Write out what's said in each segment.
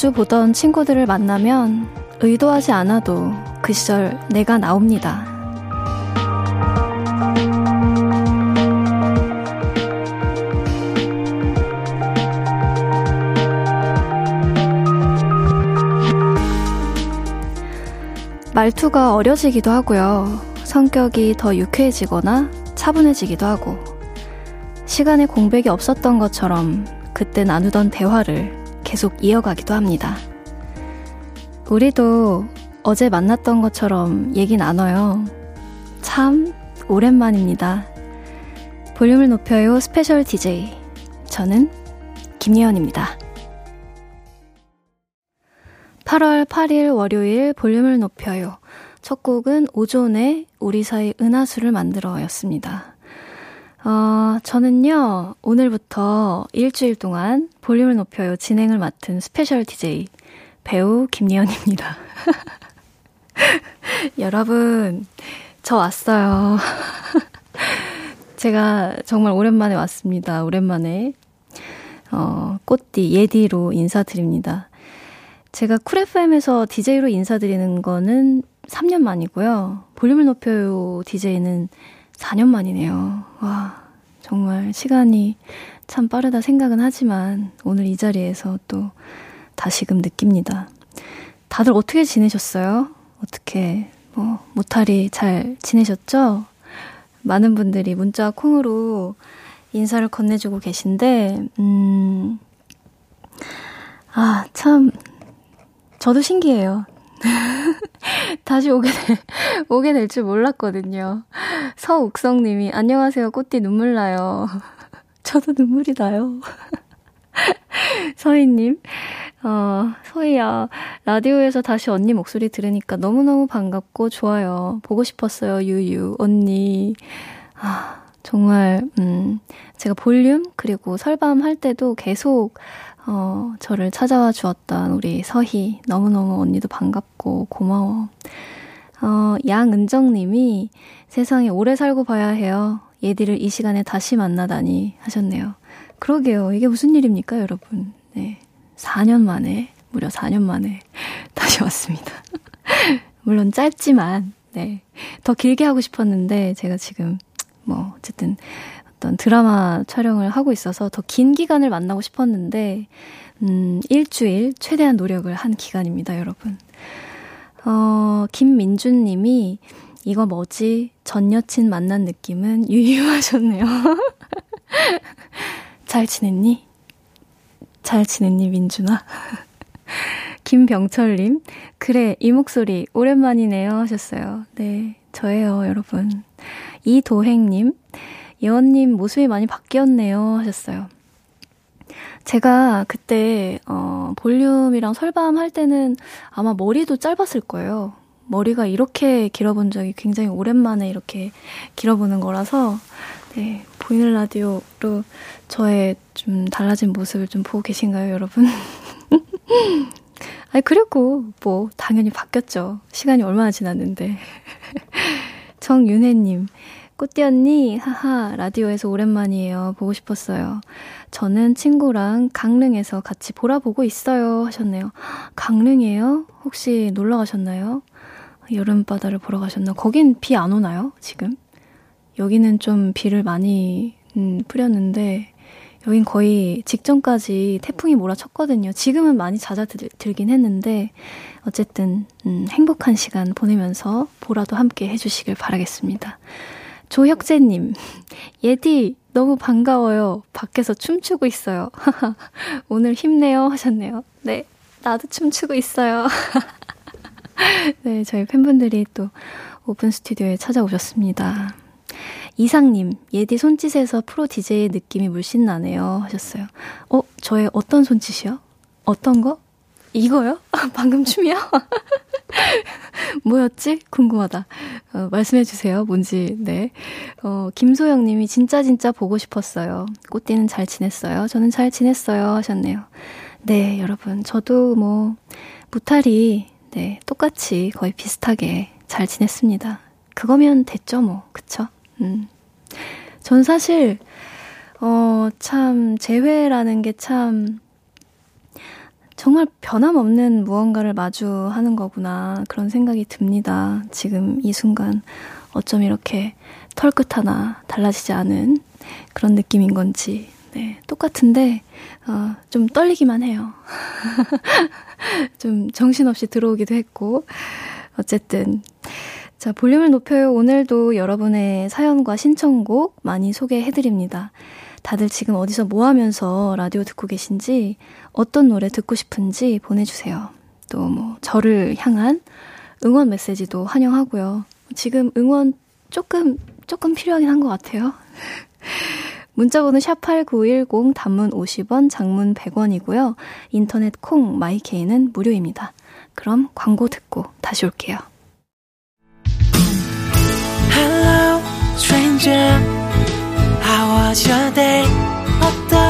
자주 보던 친구들을 만나면 의도하지 않아도 그 시절 내가 나옵니다. 말투가 어려지기도 하고요. 성격이 더 유쾌해지거나 차분해지기도 하고, 시간에 공백이 없었던 것처럼 그때 나누던 대화를 계속 이어가기도 합니다. 우리도 어제 만났던 것처럼 얘기 나눠요. 참 오랜만입니다. 볼륨을 높여요 스페셜 DJ. 저는 김예원입니다. 8월 8일 월요일 볼륨을 높여요. 첫 곡은 오존의 우리 사이 은하수를 만들어 였습니다. 어, 저는요, 오늘부터 일주일 동안 볼륨을 높여요 진행을 맡은 스페셜 DJ 배우 김예원입니다. 여러분, 저 왔어요. 제가 정말 오랜만에 왔습니다. 오랜만에. 어, 꽃띠, 예디로 인사드립니다. 제가 쿨FM에서 DJ로 인사드리는 거는 3년 만이고요. 볼륨을 높여요 DJ는 4년 만이네요. 와, 정말 시간이 참 빠르다 생각은 하지만 오늘 이 자리에서 또 다시금 느낍니다. 다들 어떻게 지내셨어요? 어떻게, 뭐, 무탈이 잘 지내셨죠? 많은 분들이 문자 콩으로 인사를 건네주고 계신데, 음, 아, 참, 저도 신기해요. 다시 오게 될, 오게 될 줄 몰랐거든요. 서욱성 님이, 안녕하세요. 꽃띠 눈물 나요. 저도 눈물이 나요. 서희님, 어, 서희야, 라디오에서 다시 언니 목소리 들으니까 너무너무 반갑고 좋아요. 보고 싶었어요, 유유, 언니. 아, 정말, 음, 제가 볼륨, 그리고 설밤 할 때도 계속 어, 저를 찾아와 주었던 우리 서희. 너무너무 언니도 반갑고 고마워. 어, 양은정 님이 세상에 오래 살고 봐야 해요. 얘들을 이 시간에 다시 만나다니 하셨네요. 그러게요. 이게 무슨 일입니까, 여러분? 네. 4년 만에, 무려 4년 만에 다시 왔습니다. 물론 짧지만, 네. 더 길게 하고 싶었는데, 제가 지금, 뭐, 어쨌든, 어떤 드라마 촬영을 하고 있어서 더 긴 기간을 만나고 싶었는데, 음, 일주일 최대한 노력을 한 기간입니다, 여러분. 어, 김민준 님이, 이거 뭐지? 전 여친 만난 느낌은 유유하셨네요. 잘 지냈니? 잘 지냈니, 민준아? 김병철님, 그래, 이 목소리 오랜만이네요 하셨어요. 네, 저예요, 여러분. 이도행님, 예원님 모습이 많이 바뀌었네요 하셨어요. 제가 그때 어 볼륨이랑 설밤 할 때는 아마 머리도 짧았을 거예요. 머리가 이렇게 길어본 적이 굉장히 오랜만에 이렇게 길어보는 거라서 네, 보이는 라디오로 저의 좀 달라진 모습을 좀 보고 계신가요, 여러분? 아니, 그리고 뭐 당연히 바뀌었죠. 시간이 얼마나 지났는데. 정윤혜님, 꽃띠 언니, 하하, 라디오에서 오랜만이에요. 보고 싶었어요. 저는 친구랑 강릉에서 같이 보라 보고 있어요. 하셨네요. 강릉이에요? 혹시 놀러 가셨나요? 여름바다를 보러 가셨나? 거긴 비 안 오나요? 지금? 여기는 좀 비를 많이 음, 뿌렸는데, 여긴 거의 직전까지 태풍이 몰아쳤거든요. 지금은 많이 잦아들긴 했는데, 어쨌든, 음, 행복한 시간 보내면서 보라도 함께 해주시길 바라겠습니다. 조혁재님, 예디, 너무 반가워요. 밖에서 춤추고 있어요. 오늘 힘내요. 하셨네요. 네, 나도 춤추고 있어요. 네, 저희 팬분들이 또 오픈 스튜디오에 찾아오셨습니다. 이상님, 예디 손짓에서 프로 DJ의 느낌이 물씬 나네요. 하셨어요. 어, 저의 어떤 손짓이요? 어떤 거? 이거요? 방금 춤이요? 뭐였지? 궁금하다. 어, 말씀해주세요. 뭔지, 네. 어, 김소영 님이 진짜 진짜 보고 싶었어요. 꽃띠는 잘 지냈어요? 저는 잘 지냈어요. 하셨네요. 네, 여러분. 저도 뭐, 무탈이, 네, 똑같이 거의 비슷하게 잘 지냈습니다. 그거면 됐죠, 뭐. 그쵸? 음. 전 사실, 어, 참, 재회라는 게 참 정말 변함없는 무언가를 마주하는 거구나. 그런 생각이 듭니다. 지금 이 순간 어쩜 이렇게 털끝 하나 달라지지 않은 그런 느낌인 건지. 네, 똑같은데, 어, 좀 떨리기만 해요. 좀 정신없이 들어오기도 했고. 어쨌든. 자, 볼륨을 높여요. 오늘도 여러분의 사연과 신청곡 많이 소개해드립니다. 다들 지금 어디서 뭐 하면서 라디오 듣고 계신지, 어떤 노래 듣고 싶은지 보내주세요. 또 뭐, 저를 향한 응원 메시지도 환영하고요. 지금 응원 조금, 조금 필요하긴 한 것 같아요. 문자번호 샵8910 단문 50원, 장문 100원이고요. 인터넷 콩, 마이케이는 무료입니다. 그럼 광고 듣고 다시 올게요. Hello, stranger. How was your day? 어떤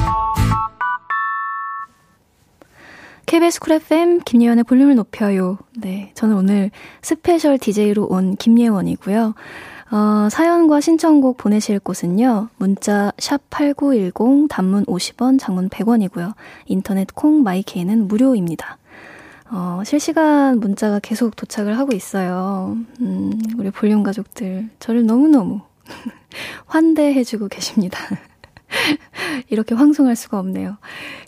KBS 쿨 FM 김예원의 볼륨을 높여요. 네, 저는 오늘 스페셜 DJ로 온 김예원이고요. 어, 사연과 신청곡 보내실 곳은요. 문자 샵 8910 단문 50원, 장문 100원이고요. 인터넷 콩 마이케이는 무료입니다. 어, 실시간 문자가 계속 도착을 하고 있어요. 음, 우리 볼륨 가족들 저를 너무너무 환대해주고 계십니다. 이렇게 황송할 수가 없네요.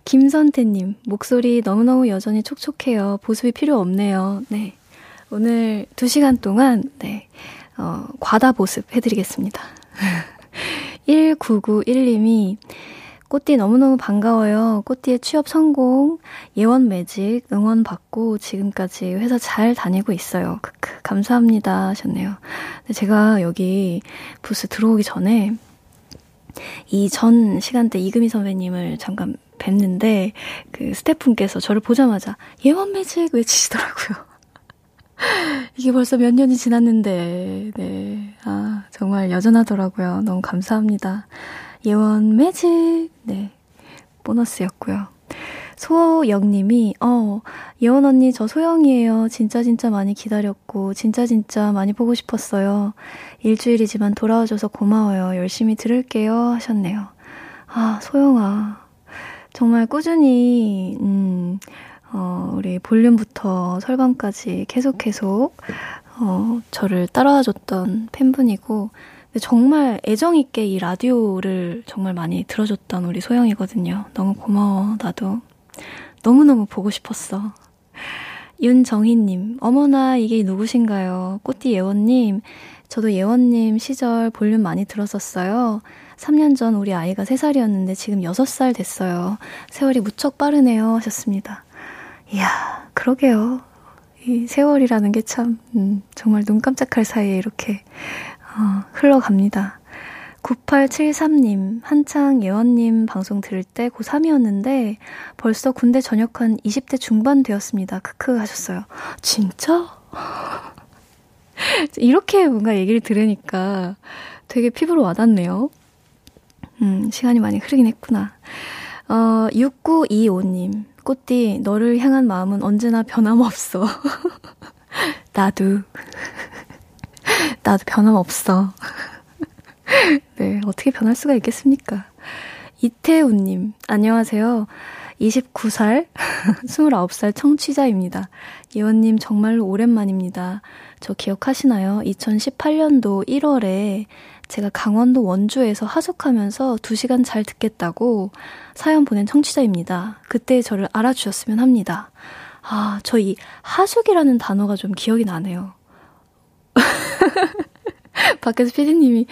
김선태님, 목소리 너무너무 여전히 촉촉해요. 보습이 필요 없네요. 네. 오늘 2시간 동안, 네, 어, 과다 보습 해드리겠습니다. 1991님이, 꽃띠 너무너무 반가워요. 꽃띠의 취업 성공, 예원 매직 응원 받고 지금까지 회사 잘 다니고 있어요. 크크, 감사합니다. 하셨네요. 제가 여기 부스 들어오기 전에 이 전 시간대 이금희 선배님을 잠깐 뵀는데 그 스태프분께서 저를 보자마자 예원 매직 외치시더라고요. 이게 벌써 몇 년이 지났는데, 네. 아, 정말 여전하더라고요. 너무 감사합니다. 예원 매직, 네. 보너스였고요. 소영님이, 어, 예원 언니 저 소영이에요. 진짜 진짜 많이 기다렸고, 진짜 진짜 많이 보고 싶었어요. 일주일이지만 돌아와줘서 고마워요. 열심히 들을게요. 하셨네요. 아, 소영아. 정말 꾸준히, 음, 어, 우리 볼륨부터 설밤까지 계속 계속, 어, 저를 따라와줬던 팬분이고, 정말 애정있게 이 라디오를 정말 많이 들어줬던 우리 소영이거든요. 너무 고마워, 나도. 너무너무 보고 싶었어. 윤정희님, 어머나, 이게 누구신가요? 꽃띠 예원님, 저도 예원님 시절 볼륨 많이 들었었어요. 3년 전 우리 아이가 3살이었는데 지금 6살 됐어요. 세월이 무척 빠르네요. 하셨습니다. 이야, 그러게요. 이 세월이라는 게 참, 음, 정말 눈 깜짝할 사이에 이렇게, 어, 흘러갑니다. 9873님, 한창 예원님 방송 들을 때 고3이었는데 벌써 군대 전역한 20대 중반 되었습니다. 크크 하셨어요. 진짜? 이렇게 뭔가 얘기를 들으니까 되게 피부로 와닿네요. 음, 시간이 많이 흐르긴 했구나. 어, 6925님, 꽃띠, 너를 향한 마음은 언제나 변함없어. 나도. 나도 변함없어. 네, 어떻게 변할 수가 있겠습니까? 이태우님, 안녕하세요. 29살, 29살 청취자입니다. 예원님 정말로 오랜만입니다. 저 기억하시나요? 2018년도 1월에 제가 강원도 원주에서 하숙하면서 2시간 잘 듣겠다고 사연 보낸 청취자입니다. 그때 저를 알아주셨으면 합니다. 아, 저 이 하숙이라는 단어가 좀 기억이 나네요. 밖에서 피디님이,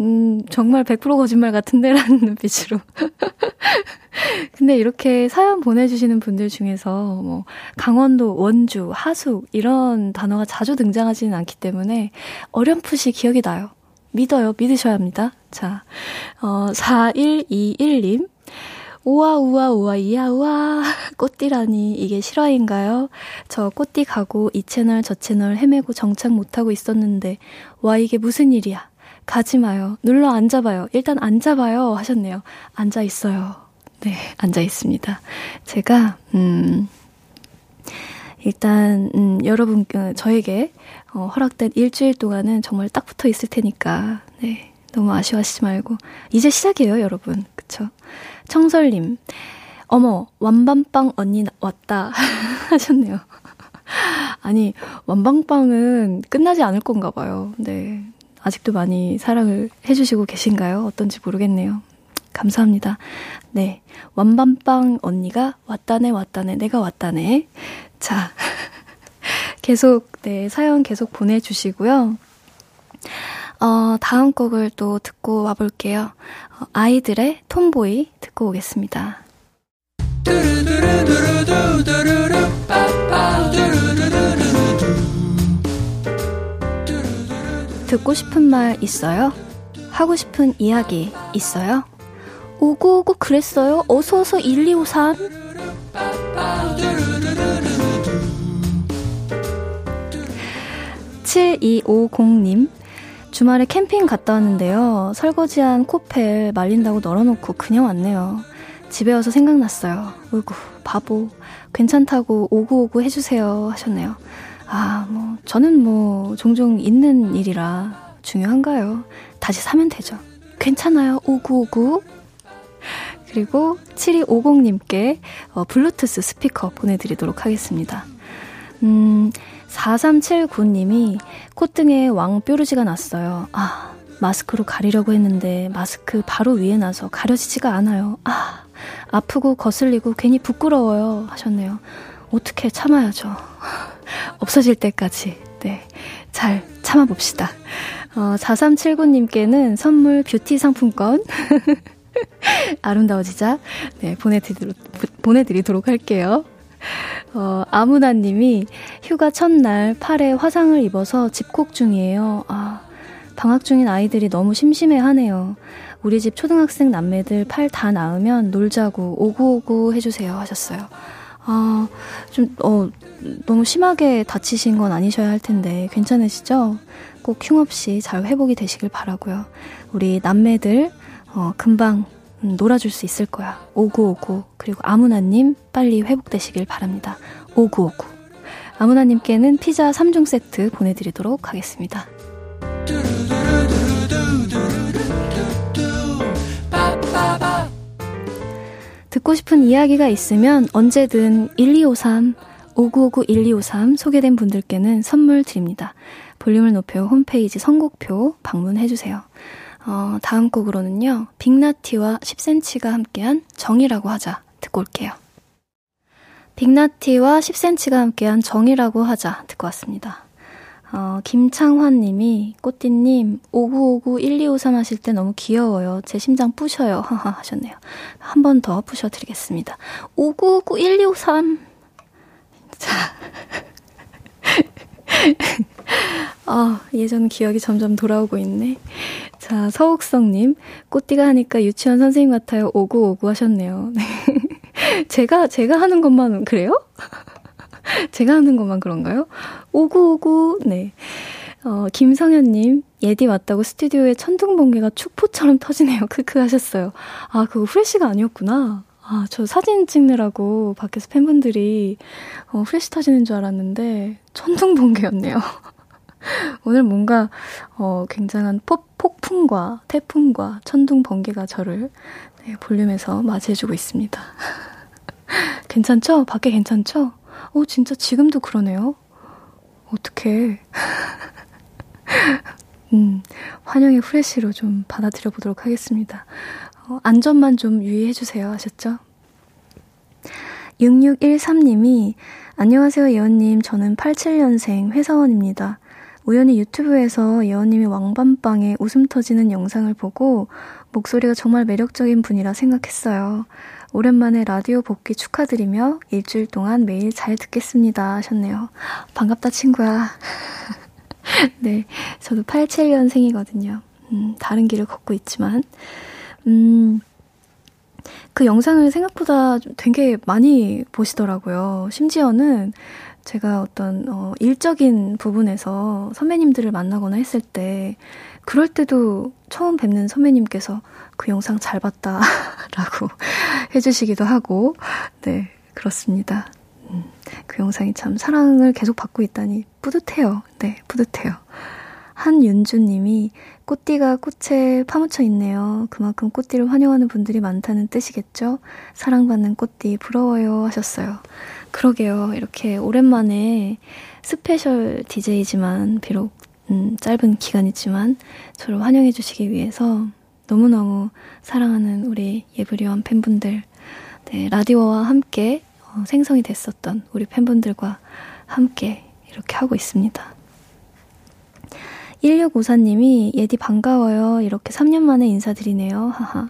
음, 정말 100% 거짓말 같은데? 라는 눈빛으로. 근데 이렇게 사연 보내주시는 분들 중에서 뭐, 강원도, 원주, 하숙, 이런 단어가 자주 등장하지는 않기 때문에 어렴풋이 기억이 나요. 믿어요. 믿으셔야 합니다. 자, 어, 4121님. 우와, 우와, 우와, 이야, 우와. 꽃띠라니, 이게 실화인가요? 저 꽃띠 가고 이 채널 저 채널 헤매고 정착 못하고 있었는데, 와, 이게 무슨 일이야. 가지 마요. 눌러 앉아봐요. 일단 앉아봐요. 하셨네요. 앉아 있어요. 네, 앉아 있습니다. 제가, 음, 일단, 음, 여러분, 그, 저에게, 어, 허락된 일주일 동안은 정말 딱 붙어 있을 테니까, 네. 너무 아쉬워하시지 말고. 이제 시작이에요, 여러분. 그쵸? 청설님, 어머, 완밤빵 언니 왔다. 하셨네요. 아니, 완방빵은 끝나지 않을 건가 봐요. 네. 아직도 많이 사랑을 해주시고 계신가요? 어떤지 모르겠네요. 감사합니다. 네. 완밤빵 언니가 왔다네, 왔다네, 내가 왔다네. 자. 계속, 네, 사연 계속 보내주시고요. 어, 다음 곡을 또 듣고 와볼게요. 어, 아이들의 톰보이 듣고 오겠습니다. 듣고 싶은 말 있어요? 하고 싶은 이야기 있어요? 오구오구 그랬어요? 어서어서 1253? 7250님, 주말에 캠핑 갔다 왔는데요. 설거지한 코펠 말린다고 널어놓고 그냥 왔네요. 집에 와서 생각났어요. 어이구, 바보. 괜찮다고 오구오구 해주세요. 하셨네요. 아, 뭐, 저는 뭐, 종종 있는 일이라 중요한가요? 다시 사면 되죠. 괜찮아요, 5959. 그리고 7250님께 어, 블루투스 스피커 보내드리도록 하겠습니다. 음, 4379님이 콧등에 왕뾰루지가 났어요. 아, 마스크로 가리려고 했는데 마스크 바로 위에 나서 가려지지가 않아요. 아, 아프고 거슬리고 괜히 부끄러워요. 하셨네요. 어떻게 참아야죠. 없어질 때까지. 네. 잘 참아봅시다. 어, 4379님께는 선물 뷰티 상품권. 아름다워지자. 네, 보내드리도록, 보내드리도록 할게요. 어, 아무나님이 휴가 첫날 팔에 화상을 입어서 집콕 중이에요. 아, 방학 중인 아이들이 너무 심심해 하네요. 우리 집 초등학생 남매들 팔 다 나으면 놀자고 오구오구 해주세요 하셨어요. 아, 좀, 어, 너무 심하게 다치신 건 아니셔야 할 텐데, 괜찮으시죠? 꼭 흉없이 잘 회복이 되시길 바라고요. 우리 남매들, 어, 금방 음, 놀아줄 수 있을 거야. 오구오구. 그리고 아무나님, 빨리 회복되시길 바랍니다. 오구오구. 아무나님께는 피자 3종 세트 보내드리도록 하겠습니다. 듣고 싶은 이야기가 있으면 언제든 1253, 5959-1253 소개된 분들께는 선물 드립니다. 볼륨을 높여 홈페이지 선곡표 방문해주세요. 어, 다음 곡으로는요, 빅나티와 10cm가 함께한 정이라고 하자 듣고 올게요. 빅나티와 10cm가 함께한 정이라고 하자 듣고 왔습니다. 어, 김창환 님이, 꽃띠님, 5959-1253 하실 때 너무 귀여워요. 제 심장 부셔요. 하하 하셨네요. 한 번 더 부셔 드리겠습니다. 5959-1253. 자. 아, 예전 기억이 점점 돌아오고 있네. 자, 서욱성님, 꽃띠가 하니까 유치원 선생님 같아요. 오구오구 하셨네요. 제가, 제가 하는 것만 그래요? 제가 하는 것만 그런가요? 오구오구, 네. 어, 김성현님, 예디 왔다고 스튜디오에 천둥 번개가 축포처럼 터지네요. 크크 하셨어요. 아, 그거 후레쉬가 아니었구나. 아, 저 사진 찍느라고 밖에서 팬분들이 어, 후레쉬 터지는 줄 알았는데 천둥 번개였네요. 오늘 뭔가 어, 굉장한 폭, 폭풍과 태풍과 천둥 번개가 저를 네, 볼륨에서 맞이해주고 있습니다. 괜찮죠? 밖에 괜찮죠? 어, 진짜 지금도 그러네요. 어떡해. 음, 환영의 후레쉬로 좀 받아들여 보도록 하겠습니다. 어, 안전만 좀 유의해주세요. 하셨죠? 6613님이, 안녕하세요, 예원님. 저는 87년생 회사원입니다. 우연히 유튜브에서 예원님이 왕밤빵에 웃음 터지는 영상을 보고 목소리가 정말 매력적인 분이라 생각했어요. 오랜만에 라디오 복귀 축하드리며 일주일 동안 매일 잘 듣겠습니다 하셨네요. 반갑다 친구야. 네, 저도 87년생이거든요. 음, 다른 길을 걷고 있지만. 음, 그 영상을 생각보다 되게 많이 보시더라고요. 심지어는 제가 어떤, 어, 일적인 부분에서 선배님들을 만나거나 했을 때, 그럴 때도 처음 뵙는 선배님께서 그 영상 잘 봤다, 라고 해주시기도 하고, 네, 그렇습니다. 음, 그 영상이 참 사랑을 계속 받고 있다니 뿌듯해요. 네, 뿌듯해요. 한윤주님이 꽃띠가 꽃에 파묻혀 있네요. 그만큼 꽃띠를 환영하는 분들이 많다는 뜻이겠죠? 사랑받는 꽃띠 부러워요 하셨어요. 그러게요. 이렇게 오랜만에 스페셜 DJ지만 비록 음, 짧은 기간이지만 저를 환영해 주시기 위해서 너무너무 사랑하는 우리 예브리원 팬분들 네, 라디오와 함께 어, 생성이 됐었던 우리 팬분들과 함께 이렇게 하고 있습니다. 1654님이 예디 반가워요. 이렇게 3년 만에 인사드리네요. 하하.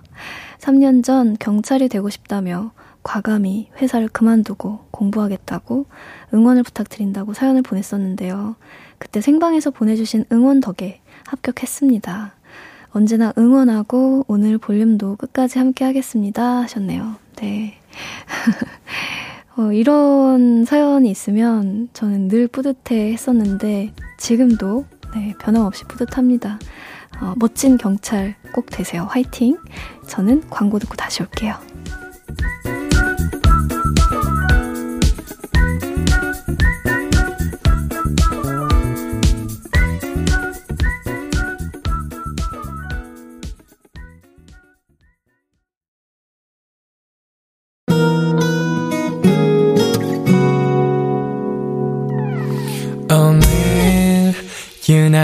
3년 전 경찰이 되고 싶다며 과감히 회사를 그만두고 공부하겠다고 응원을 부탁드린다고 사연을 보냈었는데요. 그때 생방에서 보내주신 응원 덕에 합격했습니다. 언제나 응원하고 오늘 볼륨도 끝까지 함께 하겠습니다. 하셨네요. 네. 어, 이런 사연이 있으면 저는 늘 뿌듯해 했었는데 지금도 네, 변함없이 뿌듯합니다. 어, 멋진 경찰 꼭 되세요. 화이팅! 저는 광고 듣고 다시 올게요.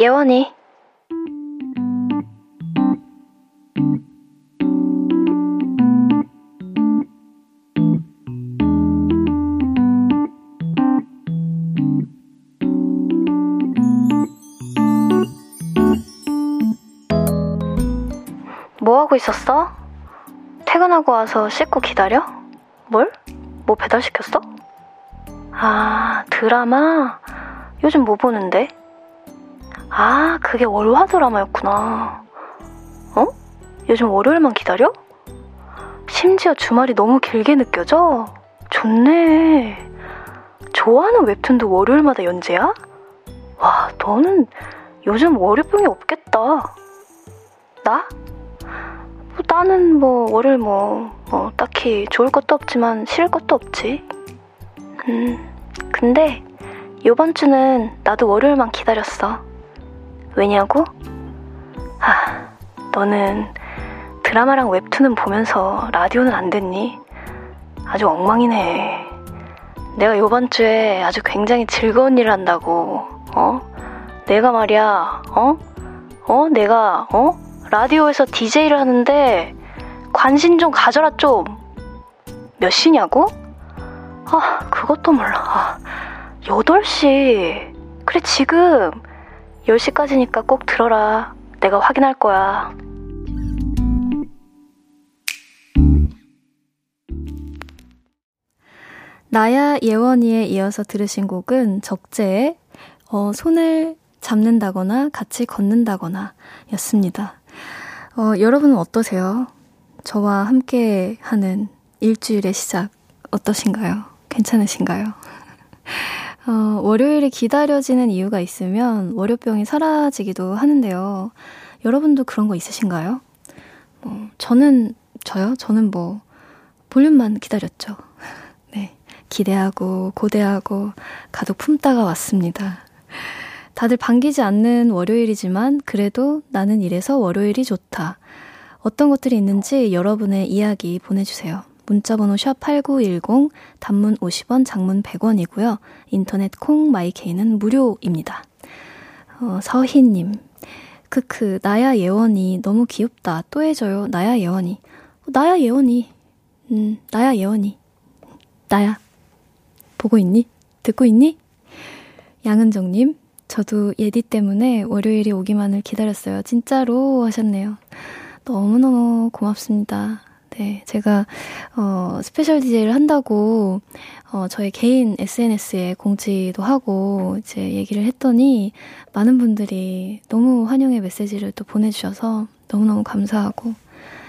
예원이 뭐 하고 있었어? 퇴근하고 와서 씻고 기다려? 뭘? 뭐 배달시켰어? 아, 드라마? 요즘 뭐 보는데? 아, 그게 월화 드라마였구나. 어? 요즘 월요일만 기다려? 심지어 주말이 너무 길게 느껴져? 좋네. 좋아하는 웹툰도 월요일마다 연재야? 와, 너는 요즘 월요병이 없겠다. 나? 뭐 나는 뭐 월요일 뭐, 뭐 딱히 좋을 것도 없지만 싫을 것도 없지. 음, 근데 요번 주는 나도 월요일만 기다렸어. 왜냐고? 아, 너는 드라마랑 웹툰은 보면서 라디오는 안 듣니? 아주 엉망이네. 내가 요번 주에 아주 굉장히 즐거운 일을 한다고, 어? 내가 말이야, 어? 어? 내가, 어? 라디오에서 DJ를 하는데 관심 좀 가져라 좀. 몇 시냐고? 아, 그것도 몰라. 아, 8시. 그래, 지금 10시까지니까 꼭 들어라. 내가 확인할 거야. 나야 예원이에 이어서 들으신 곡은 적재의 어, 손을 잡는다거나 같이 걷는다거나 였습니다. 어, 여러분은 어떠세요? 저와 함께 하는 일주일의 시작 어떠신가요? 괜찮으신가요? 어, 월요일이 기다려지는 이유가 있으면 월요병이 사라지기도 하는데요. 여러분도 그런 거 있으신가요? 뭐, 저는, 저요? 저는 뭐, 볼륨만 기다렸죠. 네. 기대하고, 고대하고, 가득 품다가 왔습니다. 다들 반기지 않는 월요일이지만 그래도 나는 이래서 월요일이 좋다. 어떤 것들이 있는지 여러분의 이야기 보내주세요. 문자번호 샵8910, 단문 50원, 장문 100원이고요. 인터넷 콩, 마이케이는 무료입니다. 어, 서희님. 크크, 나야 예원이 너무 귀엽다. 또 해줘요. 나야 예원이. 어, 나야 예원이. 음, 나야 예원이. 나야. 보고 있니? 듣고 있니? 양은정님, 저도 예디 때문에 월요일이 오기만을 기다렸어요. 진짜로 하셨네요. 너무너무 고맙습니다. 네, 제가, 어, 스페셜 DJ를 한다고, 어, 저희 개인 SNS에 공지도 하고, 이제 얘기를 했더니, 많은 분들이 너무 환영의 메시지를 또 보내주셔서 너무너무 감사하고,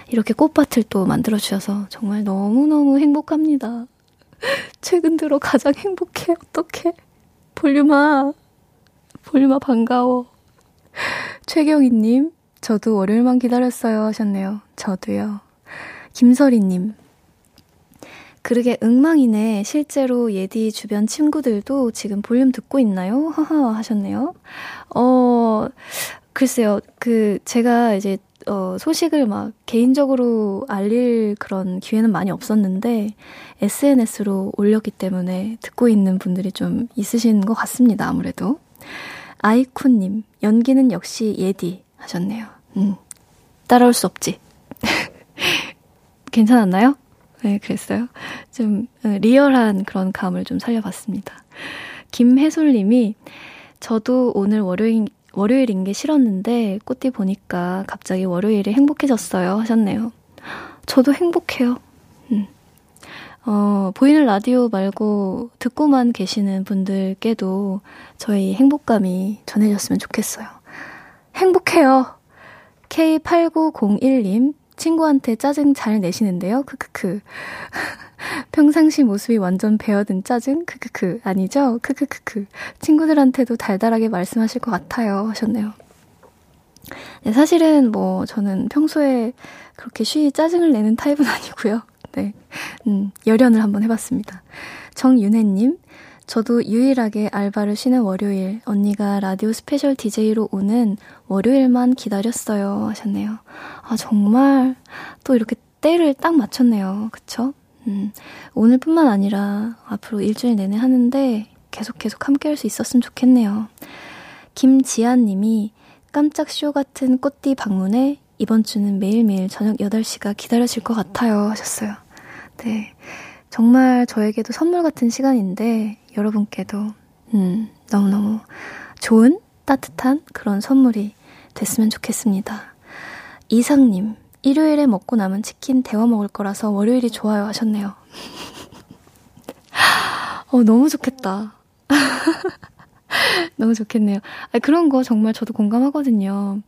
이렇게 꽃밭을 또 만들어주셔서 정말 너무너무 행복합니다. 최근 들어 가장 행복해, 어떡해. 볼륨아, 볼륨아 반가워. 최경희님, 저도 월요일만 기다렸어요 하셨네요. 저도요. 김설이님, 그러게 응망이네. 실제로 예디 주변 친구들도 지금 볼륨 듣고 있나요? 하하 하셨네요. 어, 글쎄요. 그 제가 이제 어 소식을 막 개인적으로 알릴 그런 기회는 많이 없었는데 SNS로 올렸기 때문에 듣고 있는 분들이 좀 있으신 것 같습니다. 아무래도. 아이쿠님, 연기는 역시 예디 하셨네요. 음, 따라올 수 없지. 괜찮았나요? 네, 그랬어요. 좀 어, 리얼한 그런 감을 좀 살려봤습니다. 김혜솔님이 저도 오늘 월요일 월요일인 게 싫었는데 꽃띠 보니까 갑자기 월요일이 행복해졌어요 하셨네요. 저도 행복해요. 음. 어, 보이는 라디오 말고 듣고만 계시는 분들께도 저희 행복감이 전해졌으면 좋겠어요. 행복해요. K8901님, 친구한테 짜증 잘 내시는데요. 크크크. 평상시 모습이 완전 배어든 짜증? 크크크. 아니죠? 크크크크. 친구들한테도 달달하게 말씀하실 것 같아요. 하셨네요. 네, 사실은 뭐 저는 평소에 그렇게 쉬이 짜증을 내는 타입은 아니고요. 네. 음, 열연을 한번 해봤습니다. 정윤혜님, 저도 유일하게 알바를 쉬는 월요일, 언니가 라디오 스페셜 DJ로 오는 월요일만 기다렸어요. 하셨네요. 아, 정말 또 이렇게 때를 딱 맞췄네요. 그쵸? 음, 오늘뿐만 아니라 앞으로 일주일 내내 하는데 계속 계속 함께 할 수 있었으면 좋겠네요. 김지아 님이 깜짝 쇼 같은 꽃띠 방문에 이번 주는 매일매일 저녁 8시가 기다려질 것 같아요. 하셨어요. 네. 정말 저에게도 선물 같은 시간인데 여러분께도 음, 너무너무 좋은 따뜻한 그런 선물이 됐으면 좋겠습니다. 이상님, 일요일에 먹고 남은 치킨 데워 먹을 거라서 월요일이 좋아요 하셨네요. 어, 너무 좋겠다. 너무 좋겠네요. 아니, 그런 거 정말 저도 공감하거든요.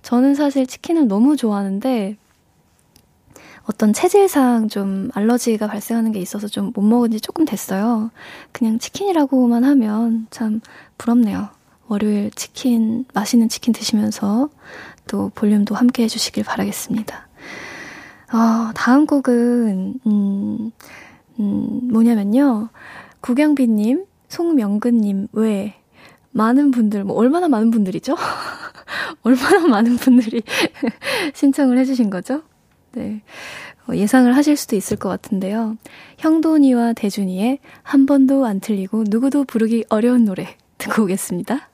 저는 사실 치킨을 너무 좋아하는데, 어떤 체질상 좀 알러지가 발생하는 게 있어서 좀 못 먹은 지 조금 됐어요. 그냥 치킨이라고만 하면 참 부럽네요. 월요일 치킨, 맛있는 치킨 드시면서 또 볼륨도 함께 해주시길 바라겠습니다. 어, 다음 곡은, 음, 음, 뭐냐면요. 구경비님, 송명근님, 왜, 많은 분들, 뭐, 얼마나 많은 분들이죠? 얼마나 많은 분들이 신청을 해주신 거죠? 네. 어, 예상을 하실 수도 있을 것 같은데요. 형돈이와 대준이의 한 번도 안 틀리고 누구도 부르기 어려운 노래 듣고 오겠습니다.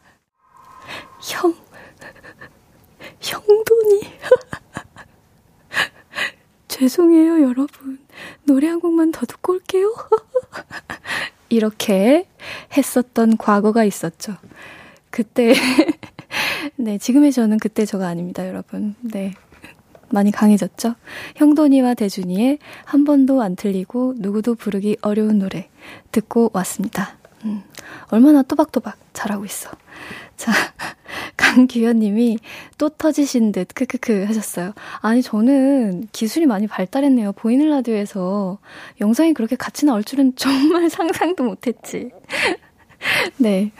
형, 형돈이. 죄송해요, 여러분. 노래 한 곡만 더 듣고 올게요. 이렇게 했었던 과거가 있었죠. 그때, 네, 지금의 저는 그때 저가 아닙니다, 여러분. 네. 많이 강해졌죠? 형돈이와 대준이의 한 번도 안 틀리고 누구도 부르기 어려운 노래 듣고 왔습니다. 음, 얼마나 또박또박 잘하고 있어. 자, 강규현 님이 또 터지신 듯 크크크 하셨어요. 아니, 저는 기술이 많이 발달했네요. 보이는 라디오에서 영상이 그렇게 같이 나올 줄은 정말 상상도 못했지. 네.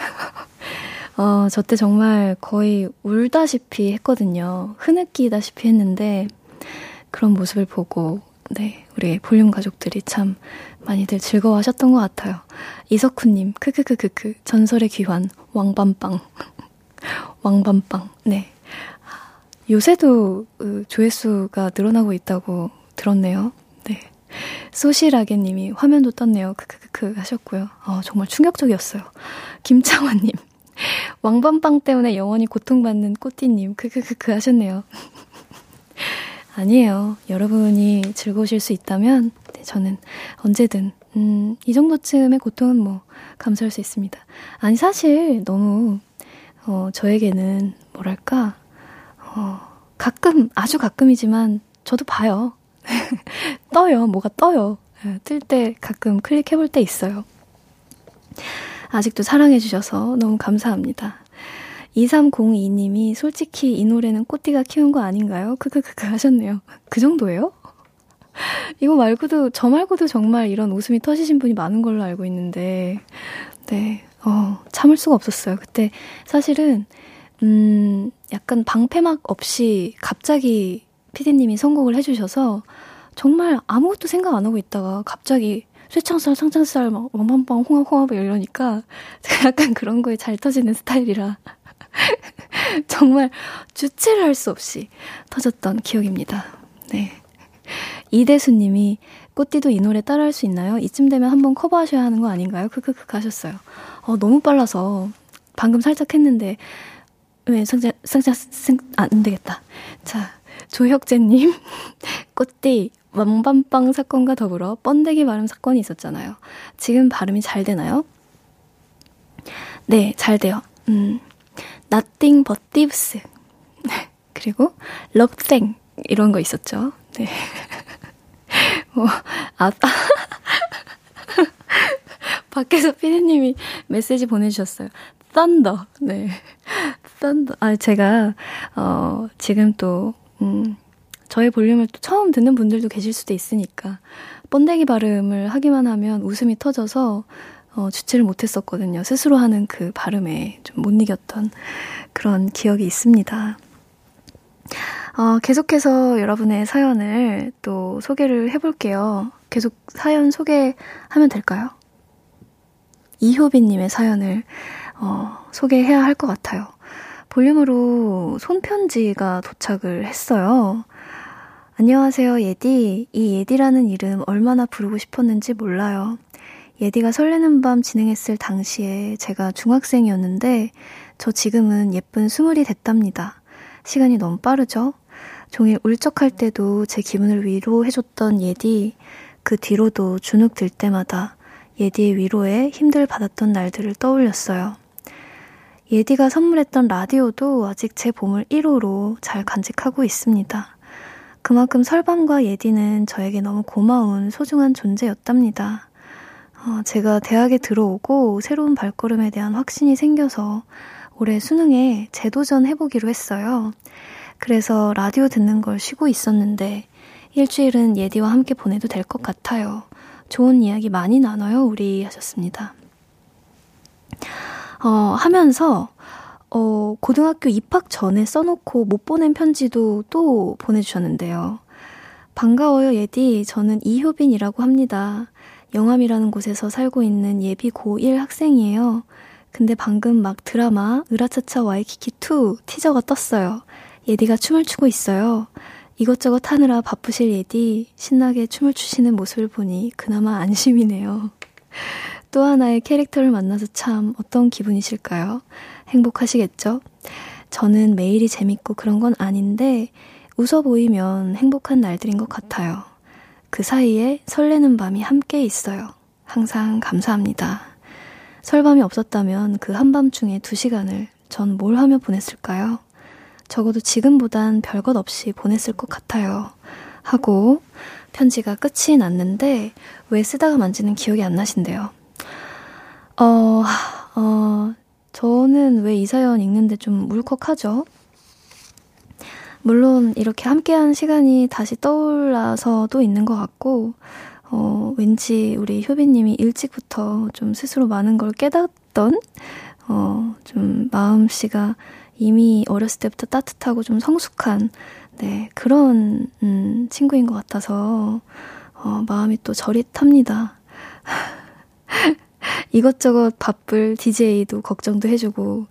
어, 저 때 정말 거의 울다시피 했거든요. 흐느끼다시피 했는데, 그런 모습을 보고, 네, 우리 볼륨 가족들이 참 많이들 즐거워하셨던 것 같아요. 이석훈님, 크크크크크, 전설의 귀환, 왕밤빵. 왕밤빵. 네. 요새도 그 조회수가 늘어나고 있다고 들었네요. 네. 소시라게 님이 화면도 떴네요. 크크크크 하셨고요. 어, 정말 충격적이었어요. 김창환 님. 왕밤빵 때문에 영원히 고통받는 꼬띠님. 크크크크 하셨네요. 아니에요. 여러분이 즐거우실 수 있다면, 네, 저는 언제든, 음, 이 정도쯤의 고통은 뭐, 감수할 수 있습니다. 아니, 사실 너무, 어, 저에게는, 뭐랄까, 어, 가끔, 아주 가끔이지만, 저도 봐요. 떠요. 뭐가 떠요. 예, 뜰때 가끔 클릭해볼 때 있어요. 아직도 사랑해주셔서 너무 감사합니다. 2302님이 솔직히 이 노래는 꽃띠가 키운 거 아닌가요? 크크크크 하셨네요. 그 정도예요? 이거 말고도, 저 말고도 정말 이런 웃음이 터지신 분이 많은 걸로 알고 있는데, 네, 어, 참을 수가 없었어요. 그때 사실은, 음, 약간 방패막 없이 갑자기 피디님이 선곡을 해주셔서 정말 아무것도 생각 안 하고 있다가 갑자기 쇠창살, 상창살, 막, 원반빵, 홍합, 홍합 이러니까 제가 약간 그런 거에 잘 터지는 스타일이라 정말 주체를 할 수 없이 터졌던 기억입니다. 네. 이대수님이 꽃띠도 이 노래 따라할 수 있나요? 이쯤 되면 한번 커버하셔야 하는 거 아닌가요? 크크크 하셨어요. 어, 너무 빨라서 방금 살짝 했는데 왜 상자 상자 상, 아, 안 되겠다. 자 조혁재님 꽃띠 왕밤빵 사건과 더불어 번데기 발음 사건이 있었잖아요. 지금 발음이 잘 되나요? 네, 잘 돼요. 음, nothing but thieves. 그리고 love 이런 거 있었죠. 네. 뭐, 아, 밖에서 피디님이 메시지 보내주셨어요. thunder. 네. thunder. 아, 제가, 어, 지금 또, 음, 저의 볼륨을 또 처음 듣는 분들도 계실 수도 있으니까 번데기 발음을 하기만 하면 웃음이 터져서 어, 주체를 못했었거든요. 스스로 하는 그 발음에 좀 못 이겼던 그런 기억이 있습니다. 어, 계속해서 여러분의 사연을 또 소개를 해볼게요. 계속 사연 소개하면 될까요? 이효빈님의 사연을 어, 소개해야 할 것 같아요. 볼륨으로 손편지가 도착을 했어요. 안녕하세요, 예디. 이 예디라는 이름 얼마나 부르고 싶었는지 몰라요. 예디가 설레는 밤 진행했을 당시에 제가 중학생이었는데 저 지금은 예쁜 스물이 됐답니다. 시간이 너무 빠르죠? 종일 울적할 때도 제 기분을 위로해줬던 예디, 그 뒤로도 주눅 들 때마다 예디의 위로에 힘들 받았던 날들을 떠올렸어요. 예디가 선물했던 라디오도 아직 제 보물 1호로 잘 간직하고 있습니다. 그만큼 설밤과 예디는 저에게 너무 고마운 소중한 존재였답니다. 어, 제가 대학에 들어오고 새로운 발걸음에 대한 확신이 생겨서 올해 수능에 재도전 해보기로 했어요. 그래서 라디오 듣는 걸 쉬고 있었는데 일주일은 예디와 함께 보내도 될 것 같아요. 좋은 이야기 많이 나눠요, 우리 하셨습니다. 어, 하면서 어, 고등학교 입학 전에 써놓고 못 보낸 편지도 또 보내주셨는데요. 반가워요, 예디. 저는 이효빈이라고 합니다. 영암이라는 곳에서 살고 있는 예비 고1 학생이에요. 근데 방금 막 드라마 으라차차 와이키키2 티저가 떴어요. 예디가 춤을 추고 있어요. 이것저것 하느라 바쁘실 예디 신나게 춤을 추시는 모습을 보니 그나마 안심이네요. 또 하나의 캐릭터를 만나서 참 어떤 기분이실까요? 행복하시겠죠? 저는 매일이 재밌고 그런 건 아닌데 웃어 보이면 행복한 날들인 것 같아요. 그 사이에 설레는 밤이 함께 있어요. 항상 감사합니다. 설밤이 없었다면 그 한밤중에 두 시간을 전 뭘 하며 보냈을까요? 적어도 지금보단 별것 없이 보냈을 것 같아요. 하고 편지가 끝이 났는데 왜 쓰다가 만지는 기억이 안 나신대요. 어, 어, 저는 왜 이 사연 읽는데 좀 울컥하죠? 물론 이렇게 함께한 시간이 다시 떠올라서도 있는 것 같고, 어, 왠지 우리 효빈님이 일찍부터 좀 스스로 많은 걸 깨닫던, 어, 좀 마음씨가 이미 어렸을 때부터 따뜻하고 좀 성숙한, 네, 그런, 음, 친구인 것 같아서, 어, 마음이 또 저릿합니다. 이것저것 바쁠 DJ도 걱정도 해주고,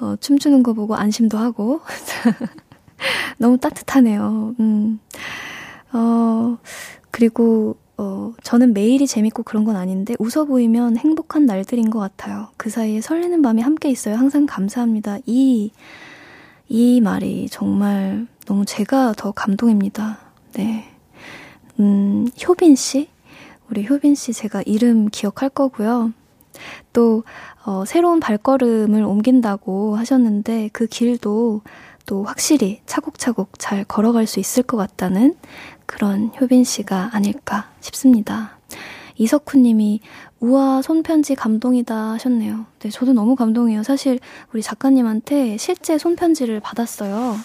어, 춤추는 거 보고 안심도 하고. 너무 따뜻하네요. 음. 어, 그리고, 어, 저는 매일이 재밌고 그런 건 아닌데, 웃어 보이면 행복한 날들인 것 같아요. 그 사이에 설레는 밤이 함께 있어요. 항상 감사합니다. 이, 이 말이 정말 너무 제가 더 감동입니다. 네. 음, 효빈 씨? 우리 효빈 씨 제가 이름 기억할 거고요. 또, 어, 새로운 발걸음을 옮긴다고 하셨는데 그 길도 또 확실히 차곡차곡 잘 걸어갈 수 있을 것 같다는 그런 효빈 씨가 아닐까 싶습니다. 이석훈 님이 우와 손편지 감동이다 하셨네요. 네, 저도 너무 감동이에요. 사실 우리 작가님한테 실제 손편지를 받았어요.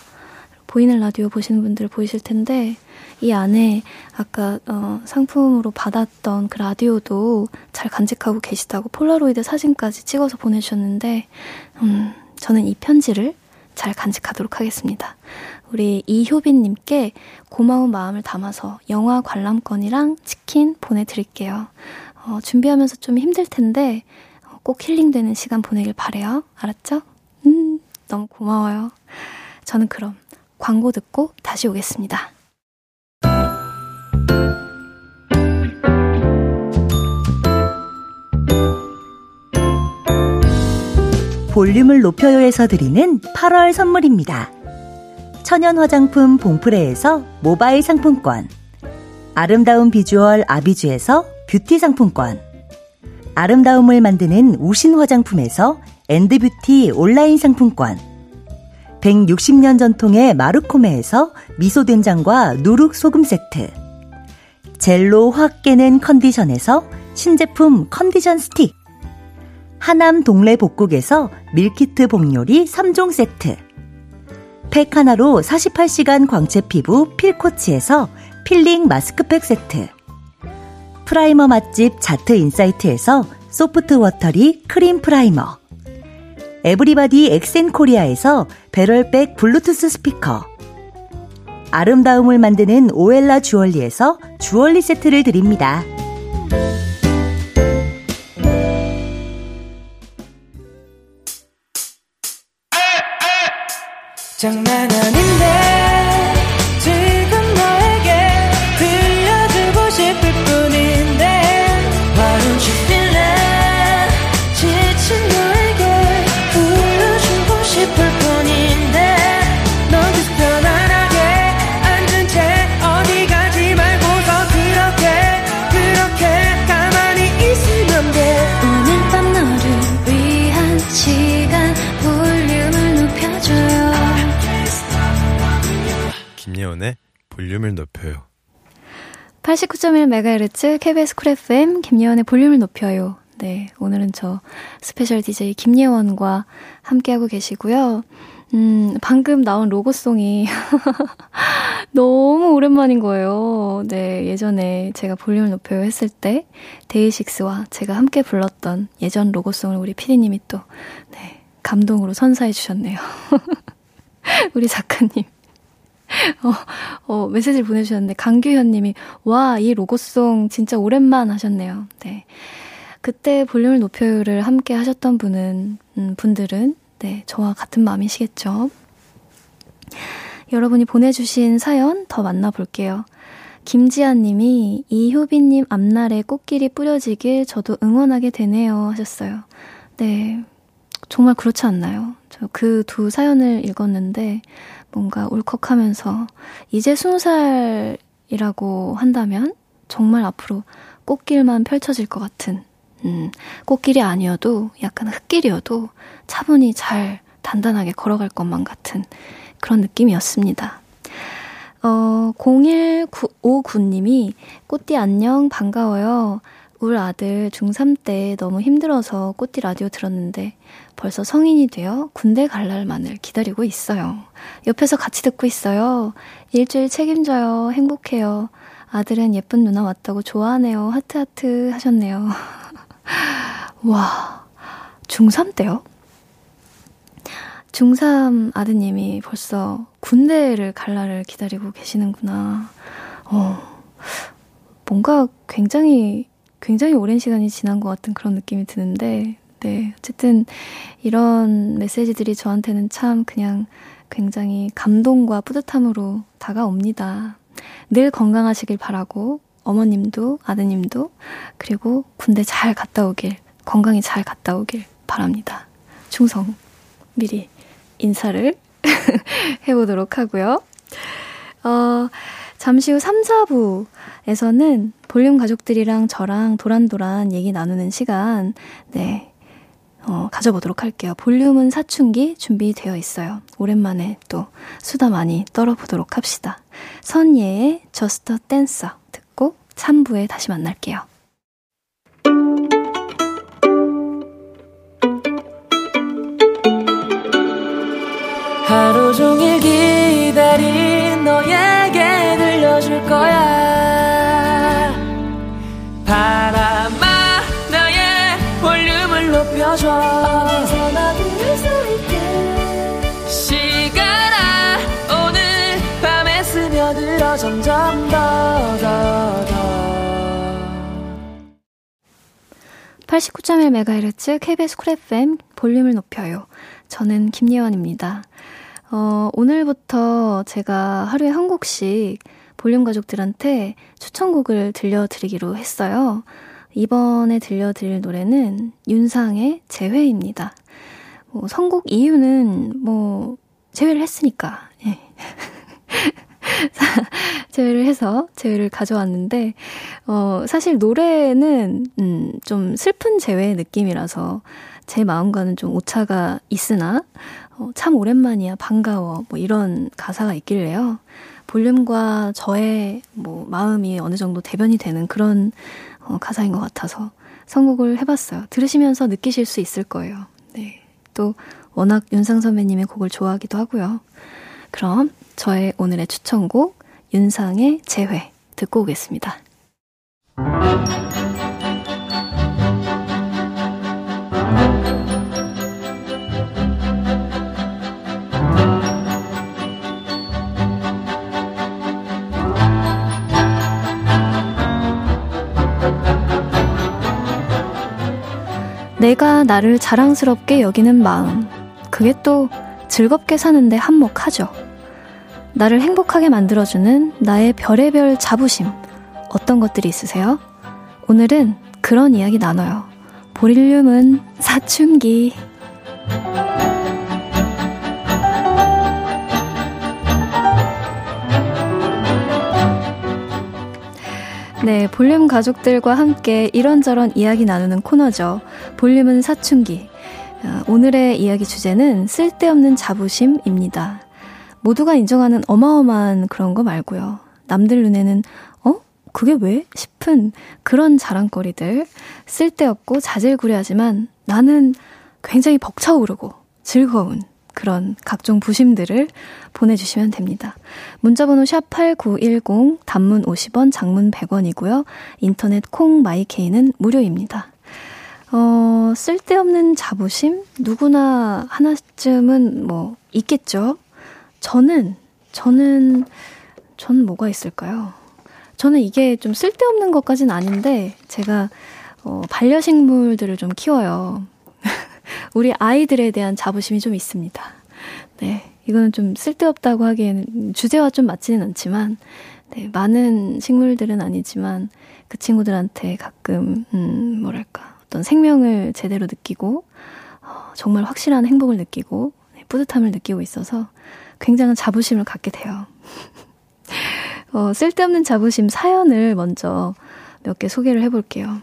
보이는 라디오 보시는 분들 보이실 텐데 이 안에 아까 어, 상품으로 받았던 그 라디오도 잘 간직하고 계시다고 폴라로이드 사진까지 찍어서 보내주셨는데 음, 저는 이 편지를 잘 간직하도록 하겠습니다. 우리 이효빈님께 고마운 마음을 담아서 영화 관람권이랑 치킨 보내드릴게요. 어, 준비하면서 좀 힘들 텐데 어, 꼭 힐링되는 시간 보내길 바래요. 알았죠? 음, 너무 고마워요. 저는 그럼 광고 듣고 다시 오겠습니다. 볼륨을 높여요에서 드리는 8월 선물입니다. 천연 화장품 봉프레에서 모바일 상품권. 아름다운 비주얼 아비주에서 뷰티 상품권. 아름다움을 만드는 우신 화장품에서 엔드뷰티 온라인 상품권. 160년 전통의 마르코메에서 미소된장과 누룩소금 세트. 젤로 확 깨는 컨디션에서 신제품 컨디션 스틱. 하남 동래 복국에서 밀키트 복요리 3종 세트. 팩 하나로 48시간 광채 피부 필코치에서 필링 마스크팩 세트. 프라이머 맛집 자트 인사이트에서 소프트 워터리 크림 프라이머. 에브리바디 엑센 코리아에서 배럴백 블루투스 스피커. 아름다움을 만드는 오엘라 주얼리에서 주얼리 세트를 드립니다. 장난 아닌데 볼륨을 높여요. 89.1MHz KBS 쿨 FM 김예원의 볼륨을 높여요. 네, 오늘은 저 스페셜 DJ 김예원과 함께하고 계시고요. 음, 방금 나온 로고송이 너무 오랜만인 거예요. 네, 예전에 제가 볼륨을 높여요 했을 때 데이식스와 제가 함께 불렀던 예전 로고송을 우리 피디님이 또 네, 감동으로 선사해 주셨네요. 우리 작가님. 어, 어, 메시지를 보내주셨는데, 강규현 님이, 와, 이 로고송 진짜 오랜만 하셨네요. 네. 그때 볼륨을 높여요를 함께 하셨던 분은, 음, 분들은, 네, 저와 같은 마음이시겠죠. 여러분이 보내주신 사연 더 만나볼게요. 김지아 님이 이효빈님 앞날에 꽃길이 뿌려지길 저도 응원하게 되네요 하셨어요. 네. 정말 그렇지 않나요? 저 그 두 사연을 읽었는데, 뭔가 울컥하면서 이제 스무 살이라고 한다면 정말 앞으로 꽃길만 펼쳐질 것 같은 음, 꽃길이 아니어도 약간 흙길이어도 차분히 잘 단단하게 걸어갈 것만 같은 그런 느낌이었습니다. 어, 0159님이 꽃띠 안녕 반가워요. 울 아들 중3 때 너무 힘들어서 꽃띠 라디오 들었는데 벌써 성인이 되어 군대 갈 날만을 기다리고 있어요. 옆에서 같이 듣고 있어요. 일주일 책임져요. 행복해요. 아들은 예쁜 누나 왔다고 좋아하네요. 하트하트 하셨네요. 와, 중3 때요? 중3 아드님이 벌써 군대를 갈 날을 기다리고 계시는구나. 어, 뭔가 굉장히 굉장히 오랜 시간이 지난 것 같은 그런 느낌이 드는데, 네. 어쨌든 이런 메시지들이 저한테는 참 그냥 굉장히 감동과 뿌듯함으로 다가옵니다. 늘 건강하시길 바라고, 어머님도, 아드님도, 그리고 군대 잘 갔다 오길, 건강히 잘 갔다 오길 바랍니다. 충성, 미리 인사를 해보도록 하고요. 어, 잠시 후 3, 4부에서는 볼륨 가족들이랑 저랑 도란도란 얘기 나누는 시간, 네, 어, 가져보도록 할게요. 볼륨은 사춘기 준비되어 있어요. 오랜만에 또 수다 많이 떨어보도록 합시다. 선예의 a Dancer 듣고 3부에 다시 만날게요. 하루 종일 기 89.1MHz KBS 쿨 FM 볼륨을 높여요. 저는 김예원입니다. 어, 오늘부터 제가 하루에 한 곡씩 볼륨 가족들한테 추천곡을 들려드리기로 했어요. 이번에 들려드릴 노래는 윤상의 재회입니다. 뭐, 선곡 이유는 뭐, 재회를 했으니까, 예. 재회를 해서 재회를 가져왔는데, 어, 사실 노래는, 음, 좀 슬픈 재회 느낌이라서 제 마음과는 좀 오차가 있으나, 어, 참 오랜만이야, 반가워, 뭐 이런 가사가 있길래요. 볼륨과 저의 뭐 마음이 어느 정도 대변이 되는 그런 어, 가사인 것 같아서 선곡을 해봤어요. 들으시면서 느끼실 수 있을 거예요. 네. 또 워낙 윤상 선배님의 곡을 좋아하기도 하고요. 그럼 저의 오늘의 추천곡 윤상의 재회 듣고 오겠습니다. 내가 나를 자랑스럽게 여기는 마음. 그게 또 즐겁게 사는데 한몫하죠. 나를 행복하게 만들어주는 나의 별의별 자부심. 어떤 것들이 있으세요? 오늘은 그런 이야기 나눠요. 보릴륨은 사춘기. 네, 볼륨 가족들과 함께 이런저런 이야기 나누는 코너죠. 볼륨은 사춘기. 어, 오늘의 이야기 주제는 쓸데없는 자부심입니다. 모두가 인정하는 어마어마한 그런 거 말고요. 남들 눈에는 어? 그게 왜? 싶은 그런 자랑거리들. 쓸데없고 자질구레하지만 나는 굉장히 벅차오르고 즐거운 그런 각종 부심들을 보내주시면 됩니다. 문자번호 샵 8910, 단문 50원, 장문 100원이고요. 인터넷 콩 마이케이는 무료입니다. 어, 쓸데없는 자부심? 누구나 하나쯤은 뭐, 있겠죠? 저는, 저는, 전 뭐가 있을까요? 저는 이게 좀 쓸데없는 것까진 아닌데, 제가, 어, 반려식물들을 좀 키워요. 우리 아이들에 대한 자부심이 좀 있습니다. 네. 이거는 좀 쓸데없다고 하기에는 주제와 좀 맞지는 않지만, 네. 많은 식물들은 아니지만, 그 친구들한테 가끔, 음, 뭐랄까. 어떤 생명을 제대로 느끼고, 어, 정말 확실한 행복을 느끼고, 네, 뿌듯함을 느끼고 있어서 굉장한 자부심을 갖게 돼요. 어, 쓸데없는 자부심 사연을 먼저 몇 개 소개를 해볼게요.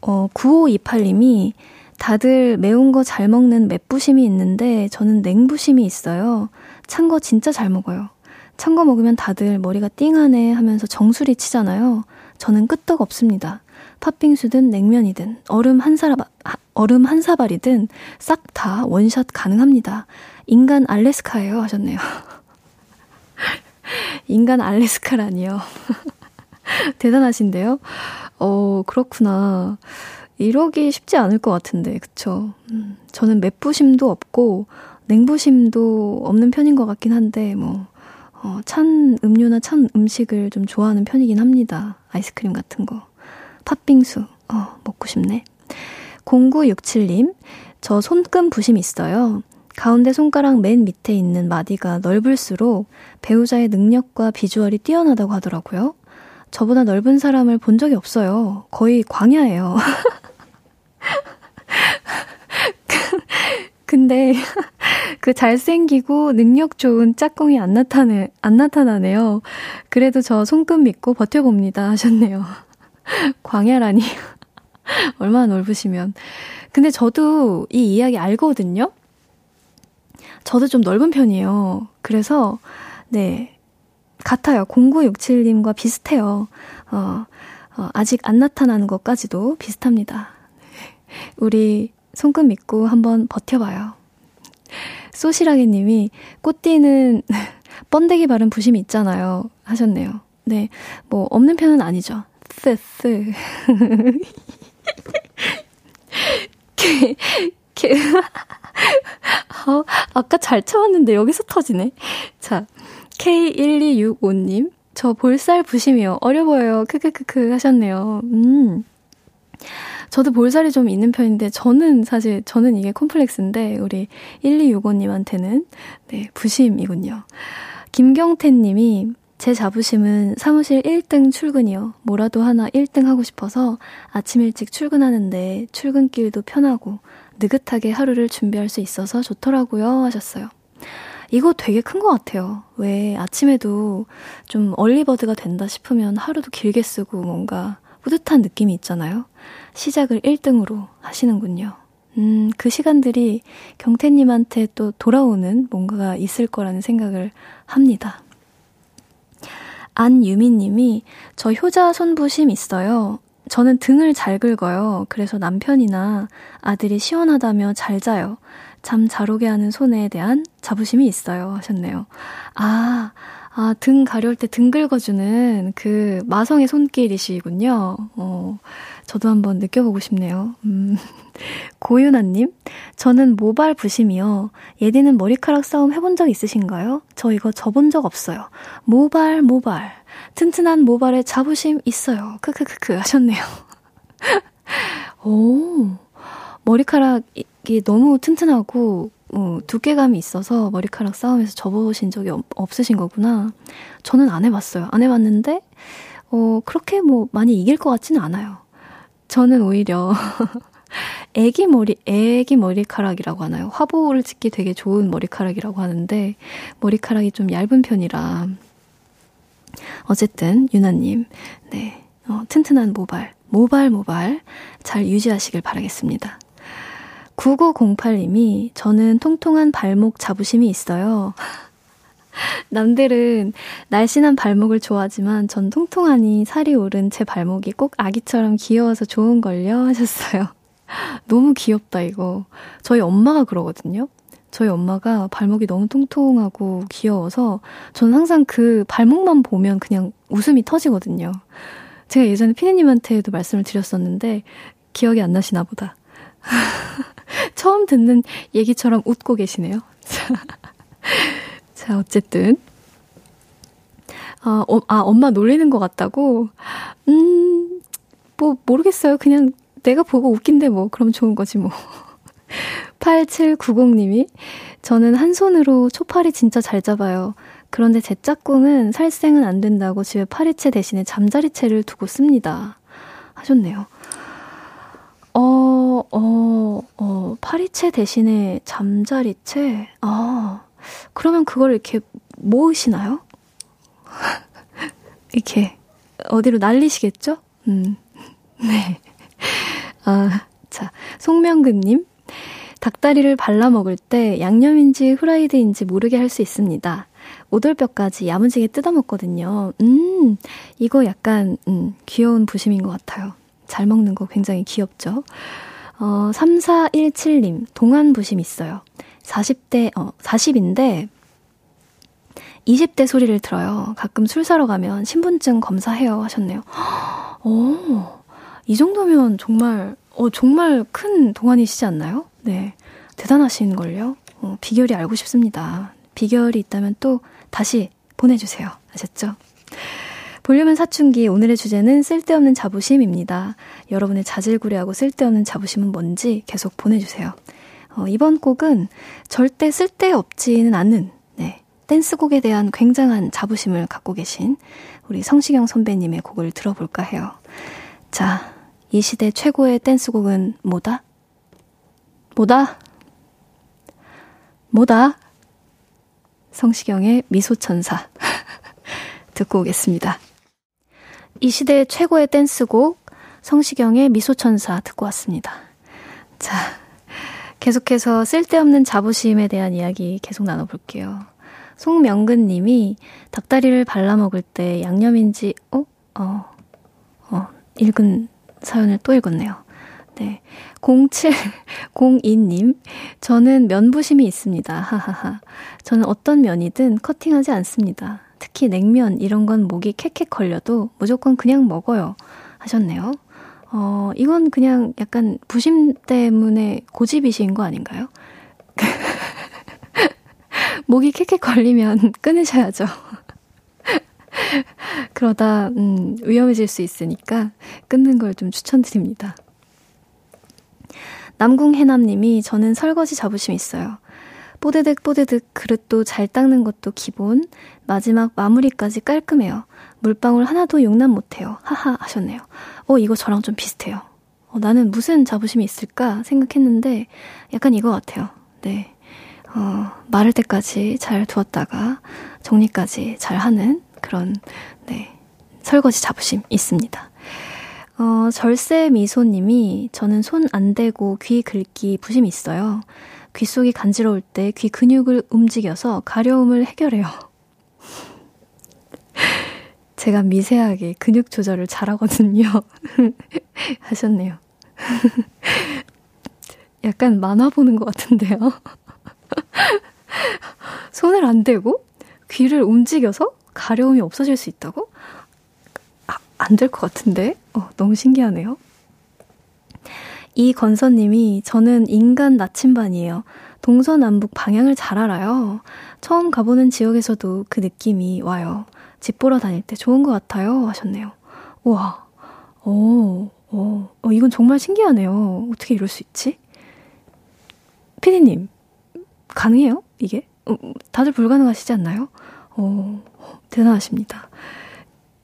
어, 9528님이 다들 매운 거 잘 먹는 맵부심이 있는데 저는 냉부심이 있어요. 찬 거 진짜 잘 먹어요. 찬 거 먹으면 다들 머리가 띵하네 하면서 정수리 치잖아요. 저는 끄떡 없습니다. 팥빙수든 냉면이든 얼음 한 사발 얼음 한 사발이든 싹 다 원샷 가능합니다. 인간 알래스카예요 하셨네요. 인간 알래스카라니요. 대단하신데요? 어, 그렇구나. 이러기 쉽지 않을 것 같은데, 그쵸? 음, 저는 맵부심도 없고, 냉부심도 없는 편인 것 같긴 한데, 뭐, 어, 어, 찬 음료나 찬 음식을 좀 좋아하는 편이긴 합니다. 아이스크림 같은 거. 팥빙수, 어, 먹고 싶네. 0967님, 저 손금 부심 있어요. 가운데 손가락 맨 밑에 있는 마디가 넓을수록 배우자의 능력과 비주얼이 뛰어나다고 하더라고요. 저보다 넓은 사람을 본 적이 없어요. 거의 광야예요. 근데 그 잘생기고 능력 좋은 짝꿍이 안 나타내 안 나타나네요. 그래도 저 손금 믿고 버텨봅니다 하셨네요. 광야라니 얼마나 넓으시면. 근데 저도 이 이야기 알거든요. 저도 좀 넓은 편이에요. 그래서 네 같아요. 0967님과 비슷해요. 어, 어, 아직 안 나타나는 것까지도 비슷합니다. 우리 손금 믿고 한번 버텨봐요. 소시라게 님이 꽃띠는 번데기 바른 부심이 있잖아요. 하셨네요. 네. 뭐, 없는 편은 아니죠. 쓰쓰. 게, 게. 어, 아까 잘 참았는데 여기서 터지네. 자, K1265님. 저 볼살 부심이요. 어려 보여요. 크크크크 하셨네요. 음. 저도 볼살이 좀 있는 편인데 저는 사실 저는 이게 콤플렉스인데 우리 1265님한테는 네, 부심이군요. 김경태 님이 제 자부심은 사무실 1등 출근이요. 뭐라도 하나 1등 하고 싶어서 아침 일찍 출근하는데 출근길도 편하고 느긋하게 하루를 준비할 수 있어서 좋더라고요. 하셨어요. 이거 되게 큰 것 같아요. 왜 아침에도 좀 얼리버드가 된다 싶으면 하루도 길게 쓰고 뭔가 뿌듯한 느낌이 있잖아요. 시작을 1등으로 하시는군요. 음, 그 시간들이 경태님한테 또 돌아오는 뭔가가 있을 거라는 생각을 합니다. 안유미님이 저 효자 손부심 있어요. 저는 등을 잘 긁어요. 그래서 남편이나 아들이 시원하다며 잘 자요. 잠 잘 오게 하는 손에 대한 자부심이 있어요. 하셨네요. 아, 아, 등 가려울 때 등 긁어주는 그 마성의 손길이시군요. 어, 저도 한번 느껴보고 싶네요. 음. 고윤아님, 저는 모발 부심이요. 예디는 머리카락 싸움 해본 적 있으신가요? 저 이거 져본 적 없어요. 모발, 모발. 튼튼한 모발에 자부심 있어요. 크크크크 하셨네요. 오, 머리카락이 너무 튼튼하고 어, 두께감이 있어서 머리카락 싸움에서 접어보신 적이 없, 없으신 거구나. 저는 안 해봤어요. 안 해봤는데, 어, 그렇게 뭐 많이 이길 것 같지는 않아요. 저는 오히려, 애기 머리, 애기 머리카락이라고 하나요? 화보를 찍기 되게 좋은 머리카락이라고 하는데, 머리카락이 좀 얇은 편이라. 어쨌든, 유나님, 네, 어, 튼튼한 모발, 모발 모발 잘 유지하시길 바라겠습니다. 9908님이 저는 통통한 발목 자부심이 있어요. 남들은 날씬한 발목을 좋아하지만 전 통통하니 살이 오른 제 발목이 꼭 아기처럼 귀여워서 좋은걸요 하셨어요. 너무 귀엽다 이거. 저희 엄마가 그러거든요. 저희 엄마가 발목이 너무 통통하고 귀여워서 저는 항상 그 발목만 보면 그냥 웃음이 터지거든요. 제가 예전에 피디님한테도 말씀을 드렸었는데 기억이 안 나시나 보다. 처음 듣는 얘기처럼 웃고 계시네요. 자, 어쨌든. 아, 어, 아, 엄마 놀리는 것 같다고? 음, 뭐, 모르겠어요. 그냥 내가 보고 웃긴데 뭐, 그럼 좋은 거지 뭐. 8790님이, 저는 한 손으로 초파리 진짜 잘 잡아요. 그런데 제 짝꿍은 살생은 안 된다고 집에 파리채 대신에 잠자리채를 두고 씁니다. 하셨네요. 어, 어, 어, 파리채 대신에 잠자리채? 아, 그러면 그걸 이렇게 모으시나요? 이렇게, 어디로 날리시겠죠? 음, 네. 아, 자, 송명근님. 닭다리를 발라 먹을 때 양념인지 후라이드인지 모르게 할 수 있습니다. 오돌뼈까지 야무지게 뜯어 먹거든요. 음, 이거 약간, 음, 귀여운 부심인 것 같아요. 잘 먹는 거 굉장히 귀엽죠? 어, 3417님, 동안 부심 있어요. 40대, 어, 40인데, 20대 소리를 들어요. 가끔 술 사러 가면 신분증 검사해요. 하셨네요. 오, 이 정도면 정말, 어, 정말 큰 동안이시지 않나요? 네. 대단하신걸요? 어, 비결이 알고 싶습니다. 비결이 있다면 또 다시 보내주세요. 아셨죠? 볼륨은 사춘기 오늘의 주제는 쓸데없는 자부심입니다. 여러분의 자질구레하고 쓸데없는 자부심은 뭔지 계속 보내주세요. 어, 이번 곡은 절대 쓸데없지는 않는 네, 댄스곡에 대한 굉장한 자부심을 갖고 계신 우리 성시경 선배님의 곡을 들어볼까 해요. 자, 이 시대 최고의 댄스곡은 뭐다? 뭐다? 뭐다? 성시경의 미소천사. 듣고 오겠습니다. 이 시대 최고의 댄스곡, 성시경의 미소천사 듣고 왔습니다. 자, 계속해서 쓸데없는 자부심에 대한 이야기 계속 나눠볼게요. 송명근 님이 닭다리를 발라먹을 때 양념인지, 어? 어, 어, 읽은 사연을 또 읽었네요. 네. 0702님, 저는 면부심이 있습니다. 하하하. 저는 어떤 면이든 커팅하지 않습니다. 특히 냉면, 이런 건 목이 캑캑 걸려도 무조건 그냥 먹어요. 하셨네요. 어, 이건 그냥 약간 부심 때문에 고집이신 거 아닌가요? 목이 캑캑 걸리면 끊으셔야죠. 그러다, 음, 위험해질 수 있으니까 끊는 걸 좀 추천드립니다. 남궁해남님이 저는 설거지 자부심 있어요. 뽀드득 뽀드득 그릇도 잘 닦는 것도 기본. 마지막 마무리까지 깔끔해요. 물방울 하나도 용납 못해요. 하하 하셨네요. 어, 이거 저랑 좀 비슷해요. 어, 나는 무슨 자부심이 있을까 생각했는데 약간 이거 같아요. 네. 어, 마를 때까지 잘 두었다가 정리까지 잘 하는 그런, 네. 설거지 자부심 있습니다. 어, 절세 미소님이 저는 손 안 대고 귀 긁기 부심이 있어요. 귀 속이 간지러울 때 귀 근육을 움직여서 가려움을 해결해요. 제가 미세하게 근육 조절을 잘하거든요. 하셨네요. 약간 만화 보는 것 같은데요. 손을 안 대고 귀를 움직여서 가려움이 없어질 수 있다고? 아, 안될 것 같은데? 어, 너무 신기하네요. 이 건서님이 저는 인간 나침반이에요. 동서남북 방향을 잘 알아요. 처음 가보는 지역에서도 그 느낌이 와요. 집 보러 다닐 때 좋은 것 같아요. 하셨네요. 우와, 오, 오, 어, 이건 정말 신기하네요. 어떻게 이럴 수 있지? 피디님, 가능해요? 이게? 어, 다들 불가능하시지 않나요? 어, 대단하십니다.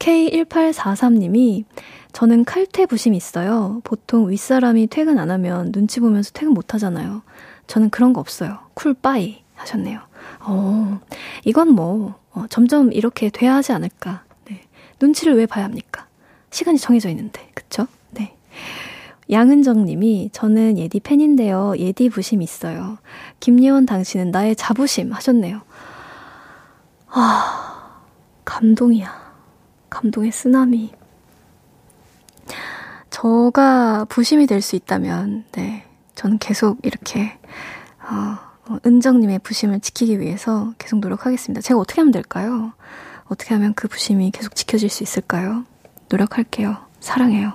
K1843님이 저는 칼퇴 부심이 있어요. 보통 윗사람이 퇴근 안 하면 눈치 보면서 퇴근 못 하잖아요. 저는 그런 거 없어요. 쿨빠이 하셨네요. 어, 이건 뭐, 어, 점점 이렇게 돼야 하지 않을까. 네. 눈치를 왜 봐야 합니까? 시간이 정해져 있는데, 그쵸? 네. 양은정 님이, 저는 예디 팬인데요. 예디 부심 있어요. 김예원 당신은 나의 자부심 하셨네요. 아, 감동이야. 감동의 쓰나미. 저가 부심이 될 수 있다면, 네. 저는 계속 이렇게, 어, 어, 은정님의 부심을 지키기 위해서 계속 노력하겠습니다. 제가 어떻게 하면 될까요? 어떻게 하면 그 부심이 계속 지켜질 수 있을까요? 노력할게요. 사랑해요.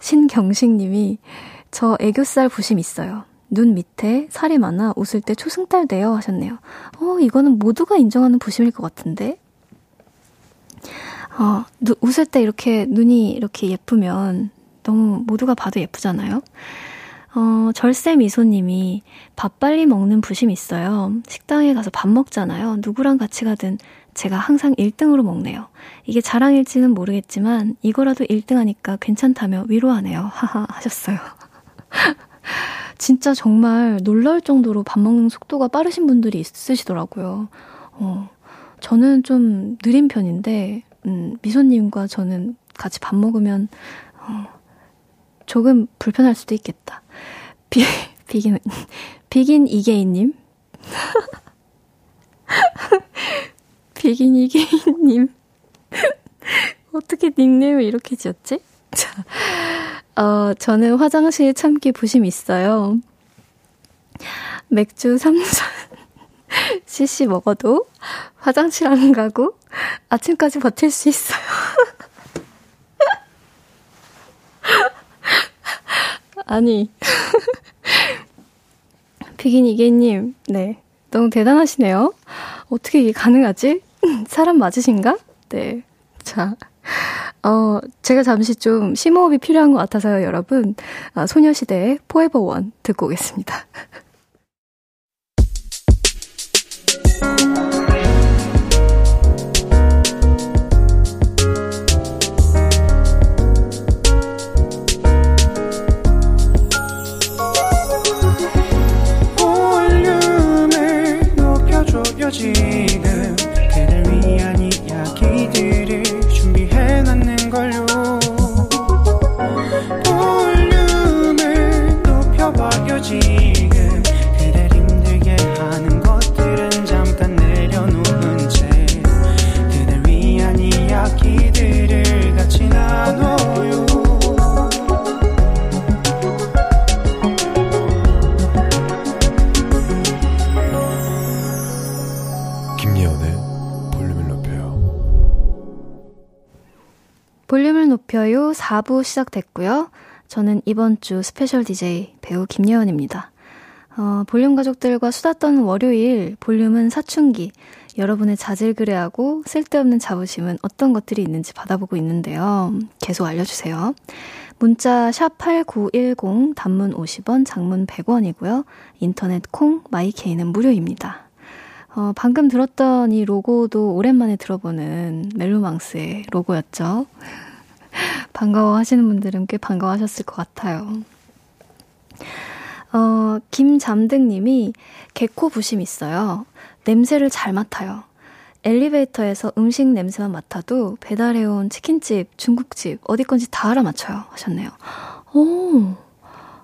신경식님이 저 애교살 부심 있어요. 눈 밑에 살이 많아 웃을 때 초승달 돼요 하셨네요. 어, 이거는 모두가 인정하는 부심일 것 같은데? 어, 누, 웃을 때 이렇게 눈이 이렇게 예쁘면 너무 모두가 봐도 예쁘잖아요? 어, 절세 미소님이 밥 빨리 먹는 부심 있어요. 식당에 가서 밥 먹잖아요. 누구랑 같이 가든 제가 항상 1등으로 먹네요. 이게 자랑일지는 모르겠지만 이거라도 1등 하니까 괜찮다며 위로하네요. 하하 하셨어요. 진짜 정말 놀라울 정도로 밥 먹는 속도가 빠르신 분들이 있으시더라고요. 어, 저는 좀 느린 편인데, 음, 미소님과 저는 같이 밥 먹으면, 어, 조금 불편할 수도 있겠다. 비, 비긴, 비긴 이계인님? 비긴 이계인님. 어떻게 닉네임을 이렇게 지었지? 자, 어, 저는 화장실 참기 부심 있어요. 맥주 3잔 cc 먹어도 화장실 안 가고 아침까지 버틸 수 있어요. 아니. 비긴 이게님, 네. 너무 대단하시네요. 어떻게 이게 가능하지? 사람 맞으신가? 네. 자. 어, 제가 잠시 좀 심호흡이 필요한 것 같아서요, 여러분. 아, 소녀시대의 포에버 원 듣고 오겠습니다. 사라지는 볼륨을 높여요 4부 시작됐고요. 저는 이번 주 스페셜 DJ 배우 김예원입니다. 어, 볼륨 가족들과 수다 떠는 월요일 볼륨은 사춘기 여러분의 자질구레하고 쓸데없는 자부심은 어떤 것들이 있는지 받아보고 있는데요. 계속 알려주세요. 문자 샵8910 단문 50원 장문 100원이고요. 인터넷 콩 마이케이는 무료입니다. 어, 방금 들었던 이 로고도 오랜만에 들어보는 멜로망스의 로고였죠. 반가워 하시는 분들은 꽤 반가워 하셨을 것 같아요. 어, 김잠등님이 개코 부심 있어요. 냄새를 잘 맡아요. 엘리베이터에서 음식 냄새만 맡아도 배달해온 치킨집, 중국집, 어디 건지 다 알아맞혀요. 하셨네요. 오,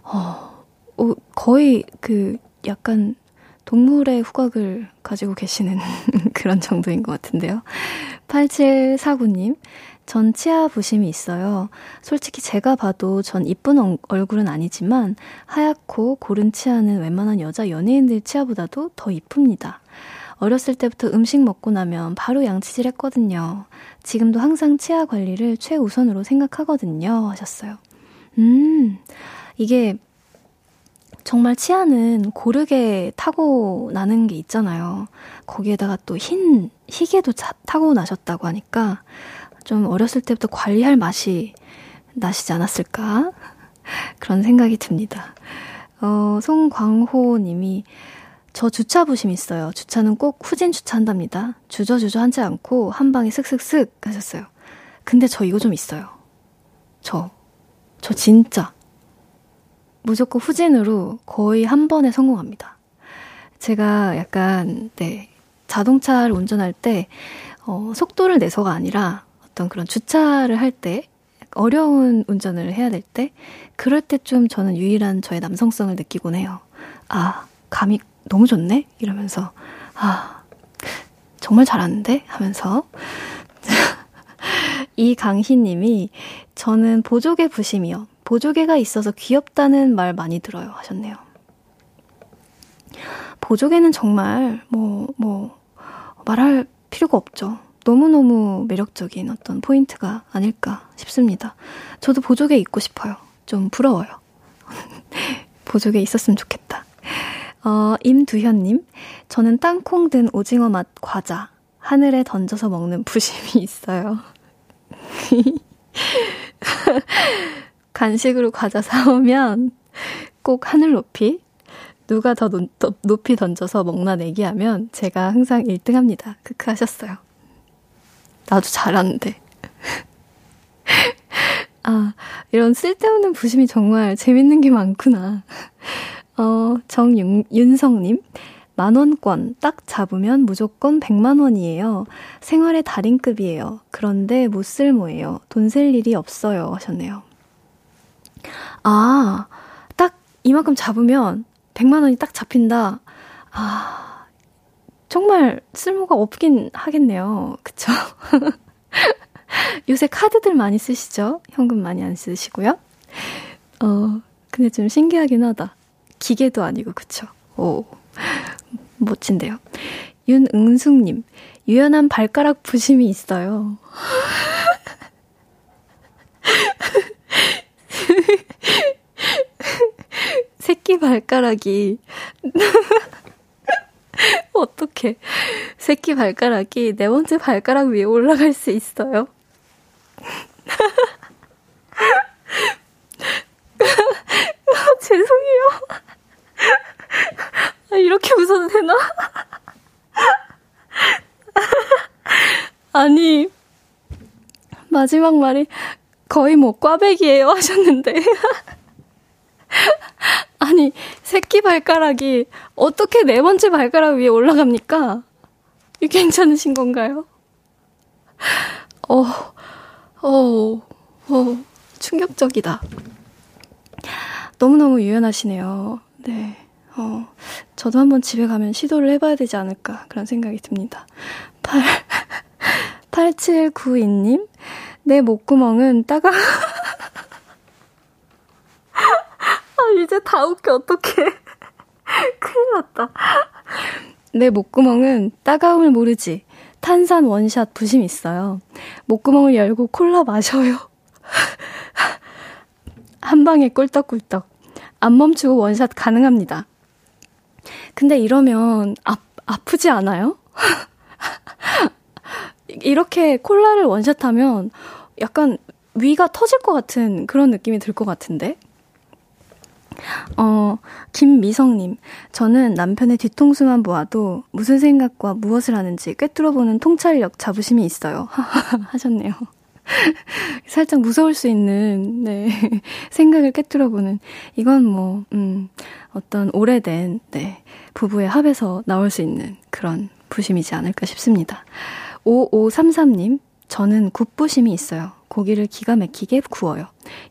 어, 어, 거의 그 약간 동물의 후각을 가지고 계시는 그런 정도인 것 같은데요. 8749님, 전 치아 부심이 있어요. 솔직히 제가 봐도 전 이쁜 얼굴은 아니지만 하얗고 고른 치아는 웬만한 여자 연예인들 치아보다도 더 이쁩니다. 어렸을 때부터 음식 먹고 나면 바로 양치질 했거든요. 지금도 항상 치아 관리를 최우선으로 생각하거든요. 하셨어요. 음, 이게 정말 치아는 고르게 타고 나는 게 있잖아요. 거기에다가 또 흰, 희게도 타고 나셨다고 하니까 좀 어렸을 때부터 관리할 맛이 나시지 않았을까? 그런 생각이 듭니다. 어, 송광호 님이 저 주차 부심 있어요. 주차는 꼭 후진 주차한답니다. 주저주저 하지 않고 한 방에 슥슥슥 하셨어요. 근데 저 이거 좀 있어요. 저, 저 진짜 무조건 후진으로 거의 한 번에 성공합니다. 제가 약간, 네, 자동차를 운전할 때, 어, 속도를 내서가 아니라 어떤 그런 주차를 할 때, 어려운 운전을 해야 될 때, 그럴 때 좀 저는 유일한 저의 남성성을 느끼곤 해요. 아, 감이 너무 좋네? 이러면서, 아, 정말 잘하는데? 하면서. 이강희 님이, 저는 보조개 부심이요. 보조개가 있어서 귀엽다는 말 많이 들어요. 하셨네요. 보조개는 정말, 뭐, 뭐, 말할 필요가 없죠. 너무너무 매력적인 어떤 포인트가 아닐까 싶습니다. 저도 보조개 입고 싶어요. 좀 부러워요. 보조개 있었으면 좋겠다. 어, 임두현님, 저는 땅콩 든 오징어 맛 과자, 하늘에 던져서 먹는 부심이 있어요. 간식으로 과자 사오면 꼭 하늘 높이, 누가 더, 높이 던져서 먹나 내기하면 제가 항상 1등 합니다. 크크 하셨어요. 나도 잘하는데. 아, 이런 쓸데없는 부심이 정말 재밌는 게 많구나. 어, 정윤성님. 만원권 딱 잡으면 무조건 100만원이에요. 생활의 달인급이에요. 그런데 못 쓸모예요. 돈 쓸 일이 없어요. 하셨네요. 아, 딱 이만큼 잡으면 100만 원이 딱 잡힌다. 아, 정말 쓸모가 없긴 하겠네요. 그쵸? 요새 카드들 많이 쓰시죠? 현금 많이 안 쓰시고요. 어, 근데 좀 신기하긴 하다. 기계도 아니고, 그쵸? 오, 멋진데요. 윤응숙님, 유연한 발가락 부심이 있어요. 새끼 발가락이 어떻게 새끼 발가락이 네 번째 발가락 위에 올라갈 수 있어요? 죄송해요. 아, 이렇게 웃어도 되나? 아니, 마지막 말이 거의 뭐 꽈배기예요 하셨는데. 아니, 새끼 발가락이 어떻게 네 번째 발가락 위에 올라갑니까? 이 괜찮으신 건가요? 어, 어, 어, 충격적이다. 너무너무 유연하시네요. 네. 어, 저도 한번 집에 가면 시도를 해봐야 되지 않을까, 그런 생각이 듭니다. 8, 8792님, 내 목구멍은 따가, 아, 이제 다 웃겨, 어떡해. 큰일 났다. 내 목구멍은 따가움을 모르지. 탄산 원샷 부심 있어요. 목구멍을 열고 콜라 마셔요. 한 방에 꿀떡꿀떡. 안 멈추고 원샷 가능합니다. 근데 이러면 아, 아프지 않아요? 이렇게 콜라를 원샷하면 약간 위가 터질 것 같은 그런 느낌이 들 것 같은데? 어, 김미성님. 저는 남편의 뒤통수만 보아도 무슨 생각과 무엇을 하는지 꿰뚫어보는 통찰력 자부심이 있어요. 하셨네요. 살짝 무서울 수 있는, 네, 생각을 꿰뚫어보는. 이건 뭐, 음, 어떤 오래된, 네, 부부의 합에서 나올 수 있는 그런 부심이지 않을까 싶습니다. 5533님, 저는 굿부심이 있어요. 고기를 기가 막히게 구워요.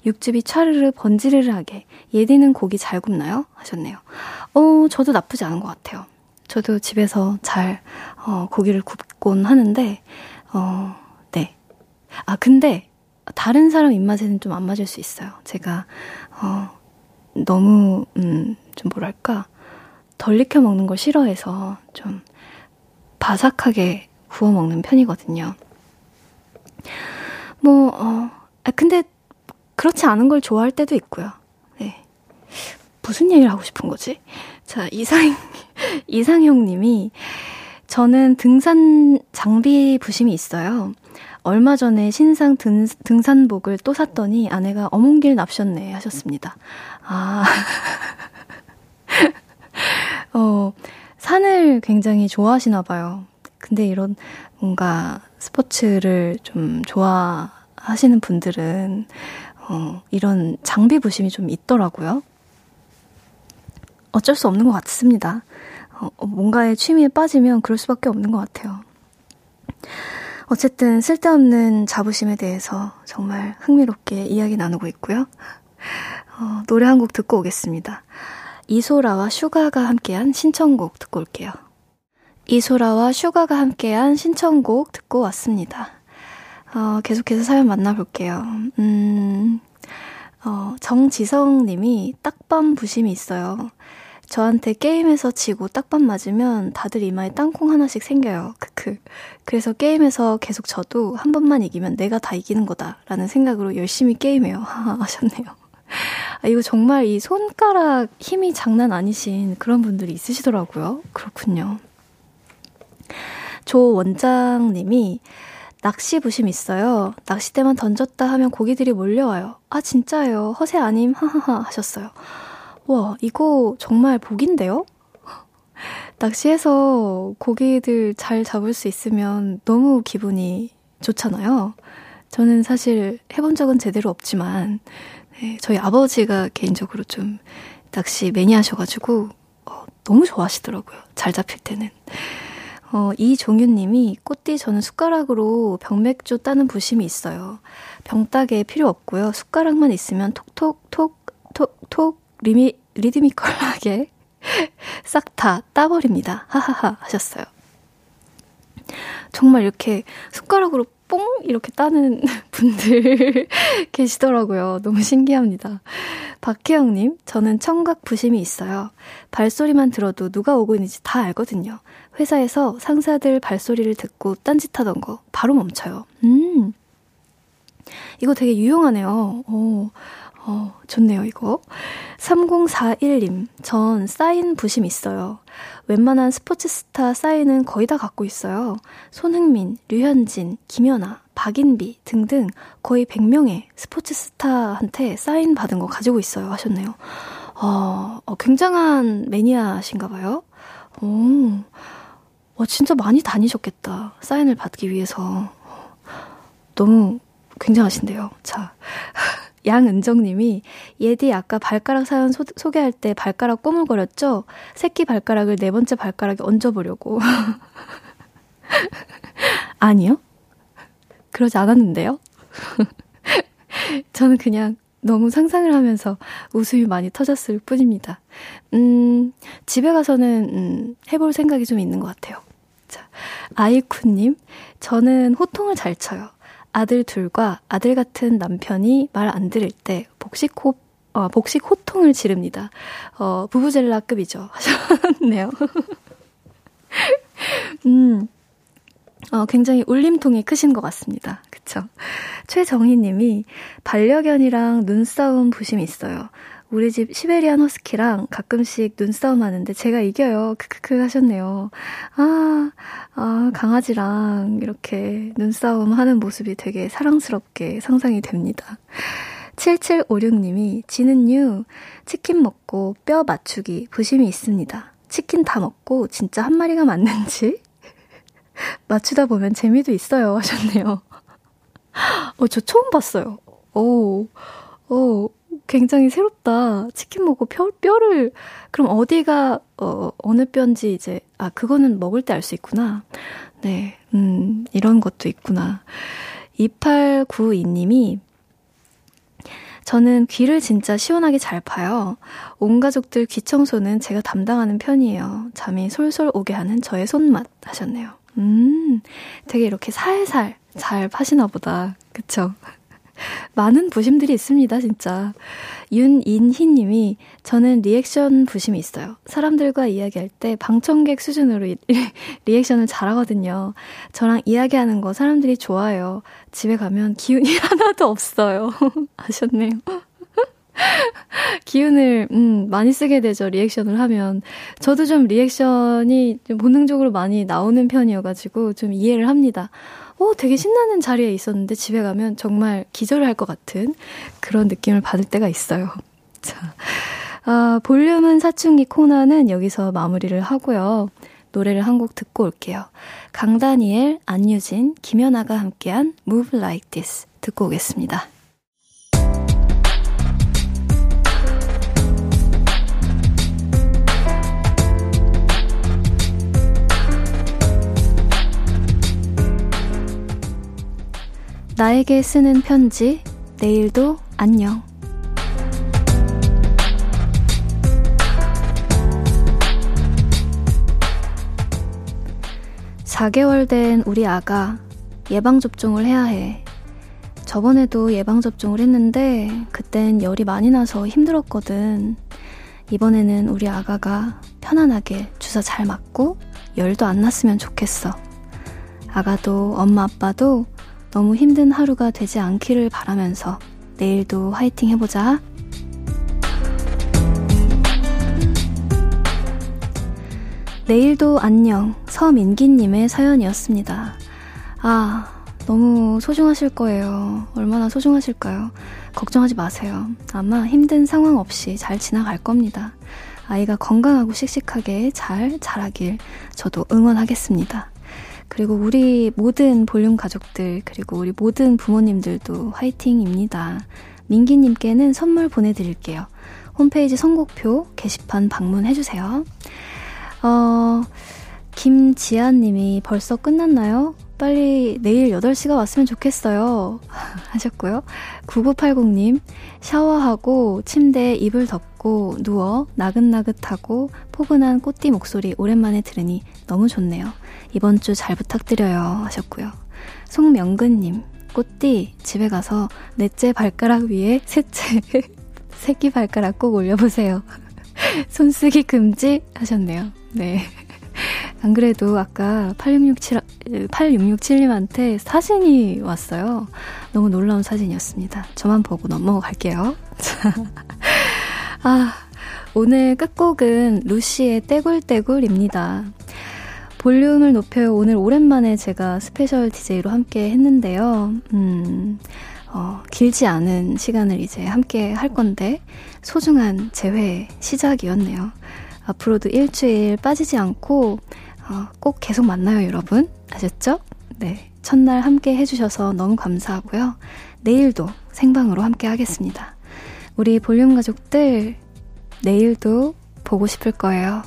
육즙이 차르르 번지르르하게. 예디는 고기 잘 굽나요? 하셨네요. 어, 저도 나쁘지 않은 것 같아요. 저도 집에서 잘, 어, 고기를 굽곤 하는데, 어, 네. 아, 근데, 다른 사람 입맛에는 좀 안 맞을 수 있어요. 제가, 어, 너무, 음, 좀 뭐랄까, 덜 익혀 먹는 걸 싫어해서 좀 바삭하게 구워 먹는 편이거든요. 뭐, 어, 아, 근데 그렇지 않은 걸 좋아할 때도 있고요. 네. 무슨 얘기를 하고 싶은 거지? 자, 이상, 이상형 님이 저는 등산 장비 부심이 있어요. 얼마 전에 신상 등, 등산복을 또 샀더니 아내가 어몽길 납셨네 하셨습니다. 아. 어, 산을 굉장히 좋아하시나 봐요. 근데 이런 뭔가 스포츠를 좀 좋아하시는 분들은 어, 이런 장비 부심이 좀 있더라고요. 어쩔 수 없는 것 같습니다. 어, 뭔가의 취미에 빠지면 그럴 수밖에 없는 것 같아요. 어쨌든 쓸데없는 자부심에 대해서 정말 흥미롭게 이야기 나누고 있고요. 어, 노래 한 곡 듣고 오겠습니다. 이소라와 슈가가 함께한 신청곡 듣고 올게요. 이소라와 슈가가 함께한 신청곡 듣고 왔습니다. 어, 계속해서 사연 만나볼게요. 음, 어, 정지성 님이 딱밤 부심이 있어요. 저한테 게임에서 지고 딱밤 맞으면 다들 이마에 땅콩 하나씩 생겨요. 크크. 그래서 게임에서 계속 져도 한 번만 이기면 내가 다 이기는 거다라는 생각으로 열심히 게임해요. 하셨네요. 아, 이거 정말 이 손가락 힘이 장난 아니신 그런 분들이 있으시더라고요. 그렇군요. 조 원장님이 낚시 부심 있어요. 낚싯대만 던졌다 하면 고기들이 몰려와요. 아, 진짜예요. 허세 아님? 하하하 하셨어요. 와, 이거 정말 복인데요? 낚시해서 고기들 잘 잡을 수 있으면 너무 기분이 좋잖아요. 저는 사실 해본 적은 제대로 없지만, 네, 저희 아버지가 개인적으로 좀 낚시 매니아셔가지고, 어, 너무 좋아하시더라고요. 잘 잡힐 때는. 어, 이종윤님이 꽃띠 저는 숟가락으로 병맥주 따는 부심이 있어요. 병따개 필요 없고요. 숟가락만 있으면 톡톡톡톡톡 리미, 리드미컬하게 싹 다 따버립니다. 하하하 하셨어요. 정말 이렇게 숟가락으로 뽕 이렇게 따는 분들 계시더라고요. 너무 신기합니다. 박혜영님, 저는 청각 부심이 있어요. 발소리만 들어도 누가 오고 있는지 다 알거든요. 회사에서 상사들 발소리를 듣고 딴짓하던 거 바로 멈춰요. 음, 이거 되게 유용하네요. 어, 어, 좋네요, 이거. 3041님, 전 사인 부심 있어요. 웬만한 스포츠 스타 사인은 거의 다 갖고 있어요. 손흥민, 류현진, 김연아, 박인비 등등 거의 100명의 스포츠 스타한테 사인 받은 거 가지고 있어요. 하셨네요. 어, 어 굉장한 매니아신가 봐요. 오, 어, 진짜 많이 다니셨겠다. 사인을 받기 위해서. 너무 굉장하신데요. 자. 양은정님이 예디 아까 발가락 사연 소, 소개할 때 발가락 꼬물거렸죠? 새끼 발가락을 네 번째 발가락에 얹어보려고. 아니요? 그러지 않았는데요? 저는 그냥 너무 상상을 하면서 웃음이 많이 터졌을 뿐입니다. 음, 집에 가서는, 음, 해볼 생각이 좀 있는 것 같아요. 자, 아이쿠님, 저는 호통을 잘 쳐요. 아들 둘과 아들 같은 남편이 말 안 들을 때 복식 호, 어, 복식 호통을 지릅니다. 어, 부부젤라급이죠. 하셨네요. 음, 어, 굉장히 울림통이 크신 것 같습니다. 그쵸? 최정희 님이 반려견이랑 눈싸움 부심이 있어요. 우리 집 시베리안 허스키랑 가끔씩 눈싸움 하는데 제가 이겨요. 크크크 하셨네요. 아, 아, 강아지랑 이렇게 눈싸움 하는 모습이 되게 사랑스럽게 상상이 됩니다. 7756님이 지는유 치킨 먹고 뼈 맞추기 부심이 있습니다. 치킨 다 먹고 진짜 한 마리가 맞는지 맞추다 보면 재미도 있어요 하셨네요. 어, 저 처음 봤어요. 오, 오, 굉장히 새롭다. 치킨 먹고 뼈, 뼈를, 그럼 어디가, 어, 어느 뼈인지 이제, 아, 그거는 먹을 때 알 수 있구나. 네, 음, 이런 것도 있구나. 2892님이, 저는 귀를 진짜 시원하게 잘 파요. 온 가족들 귀 청소는 제가 담당하는 편이에요. 잠이 솔솔 오게 하는 저의 손맛 하셨네요. 음, 되게 이렇게 살살 잘 파시나 보다. 그쵸? 많은 부심들이 있습니다, 진짜. 윤인희 님이 저는 리액션 부심이 있어요. 사람들과 이야기할 때 방청객 수준으로 리, 리액션을 잘하거든요. 저랑 이야기하는 거 사람들이 좋아해요. 집에 가면 기운이 하나도 없어요. 하셨네요. 기운을 음, 많이 쓰게 되죠 리액션을 하면 저도 좀 리액션이 좀 본능적으로 많이 나오는 편이어가지고 좀 이해를 합니다. 어, 되게 신나는 자리에 있었는데 집에 가면 정말 기절할 것 같은 그런 느낌을 받을 때가 있어요. 자, 아, 볼륨은 사춘기 코너는 여기서 마무리를 하고요. 노래를 한 곡 듣고 올게요. 강다니엘, 안유진, 김연아가 함께한 Move Like This 듣고 오겠습니다. 나에게 쓰는 편지, 내일도 안녕. 4개월 된 우리 아가 예방접종을 해야 해. 저번에도 예방접종을 했는데, 그땐 열이 많이 나서 힘들었거든. 이번에는 우리 아가가 편안하게 주사 잘 맞고, 열도 안 났으면 좋겠어. 아가도 엄마 아빠도 너무 힘든 하루가 되지 않기를 바라면서 내일도 화이팅 해보자. 내일도 안녕. 서민기님의 사연이었습니다. 아, 너무 소중하실 거예요. 얼마나 소중하실까요? 걱정하지 마세요. 아마 힘든 상황 없이 잘 지나갈 겁니다. 아이가 건강하고 씩씩하게 잘 자라길 저도 응원하겠습니다. 그리고 우리 모든 볼륨 가족들, 그리고 우리 모든 부모님들도 화이팅입니다. 민기님께는 선물 보내드릴게요. 홈페이지 선곡표 게시판 방문해주세요. 어, 김지아님이 벌써 끝났나요? 빨리 내일 8시가 왔으면 좋겠어요. 하셨고요. 9980님, 샤워하고 침대에 이불 덮고 누워 나긋나긋하고 포근한 꽃띠 목소리 오랜만에 들으니 너무 좋네요. 이번 주 잘 부탁드려요. 하셨고요. 송명근님, 꽃띠, 집에 가서 넷째 발가락 위에 셋째, 새끼 발가락 꼭 올려보세요. 손쓰기 금지 하셨네요. 네. 안 그래도 아까 8667, 8667님한테 사진이 왔어요. 너무 놀라운 사진이었습니다. 저만 보고 넘어갈게요. 아, 오늘 끝곡은 루시의 떼굴떼굴입니다. 볼륨을 높여요. 오늘 오랜만에 제가 special DJ로 함께 했는데요. 음, 어, 길지 않은 시간을 이제 함께 할 건데, 소중한 재회 시작이었네요. 앞으로도 일주일 빠지지 않고, 어, 꼭 계속 만나요, 여러분. 아셨죠? 네. 첫날 함께 해주셔서 너무 감사하고요. 내일도 생방으로 함께 하겠습니다. 우리 볼륨 가족들, 내일도 보고 싶을 거예요.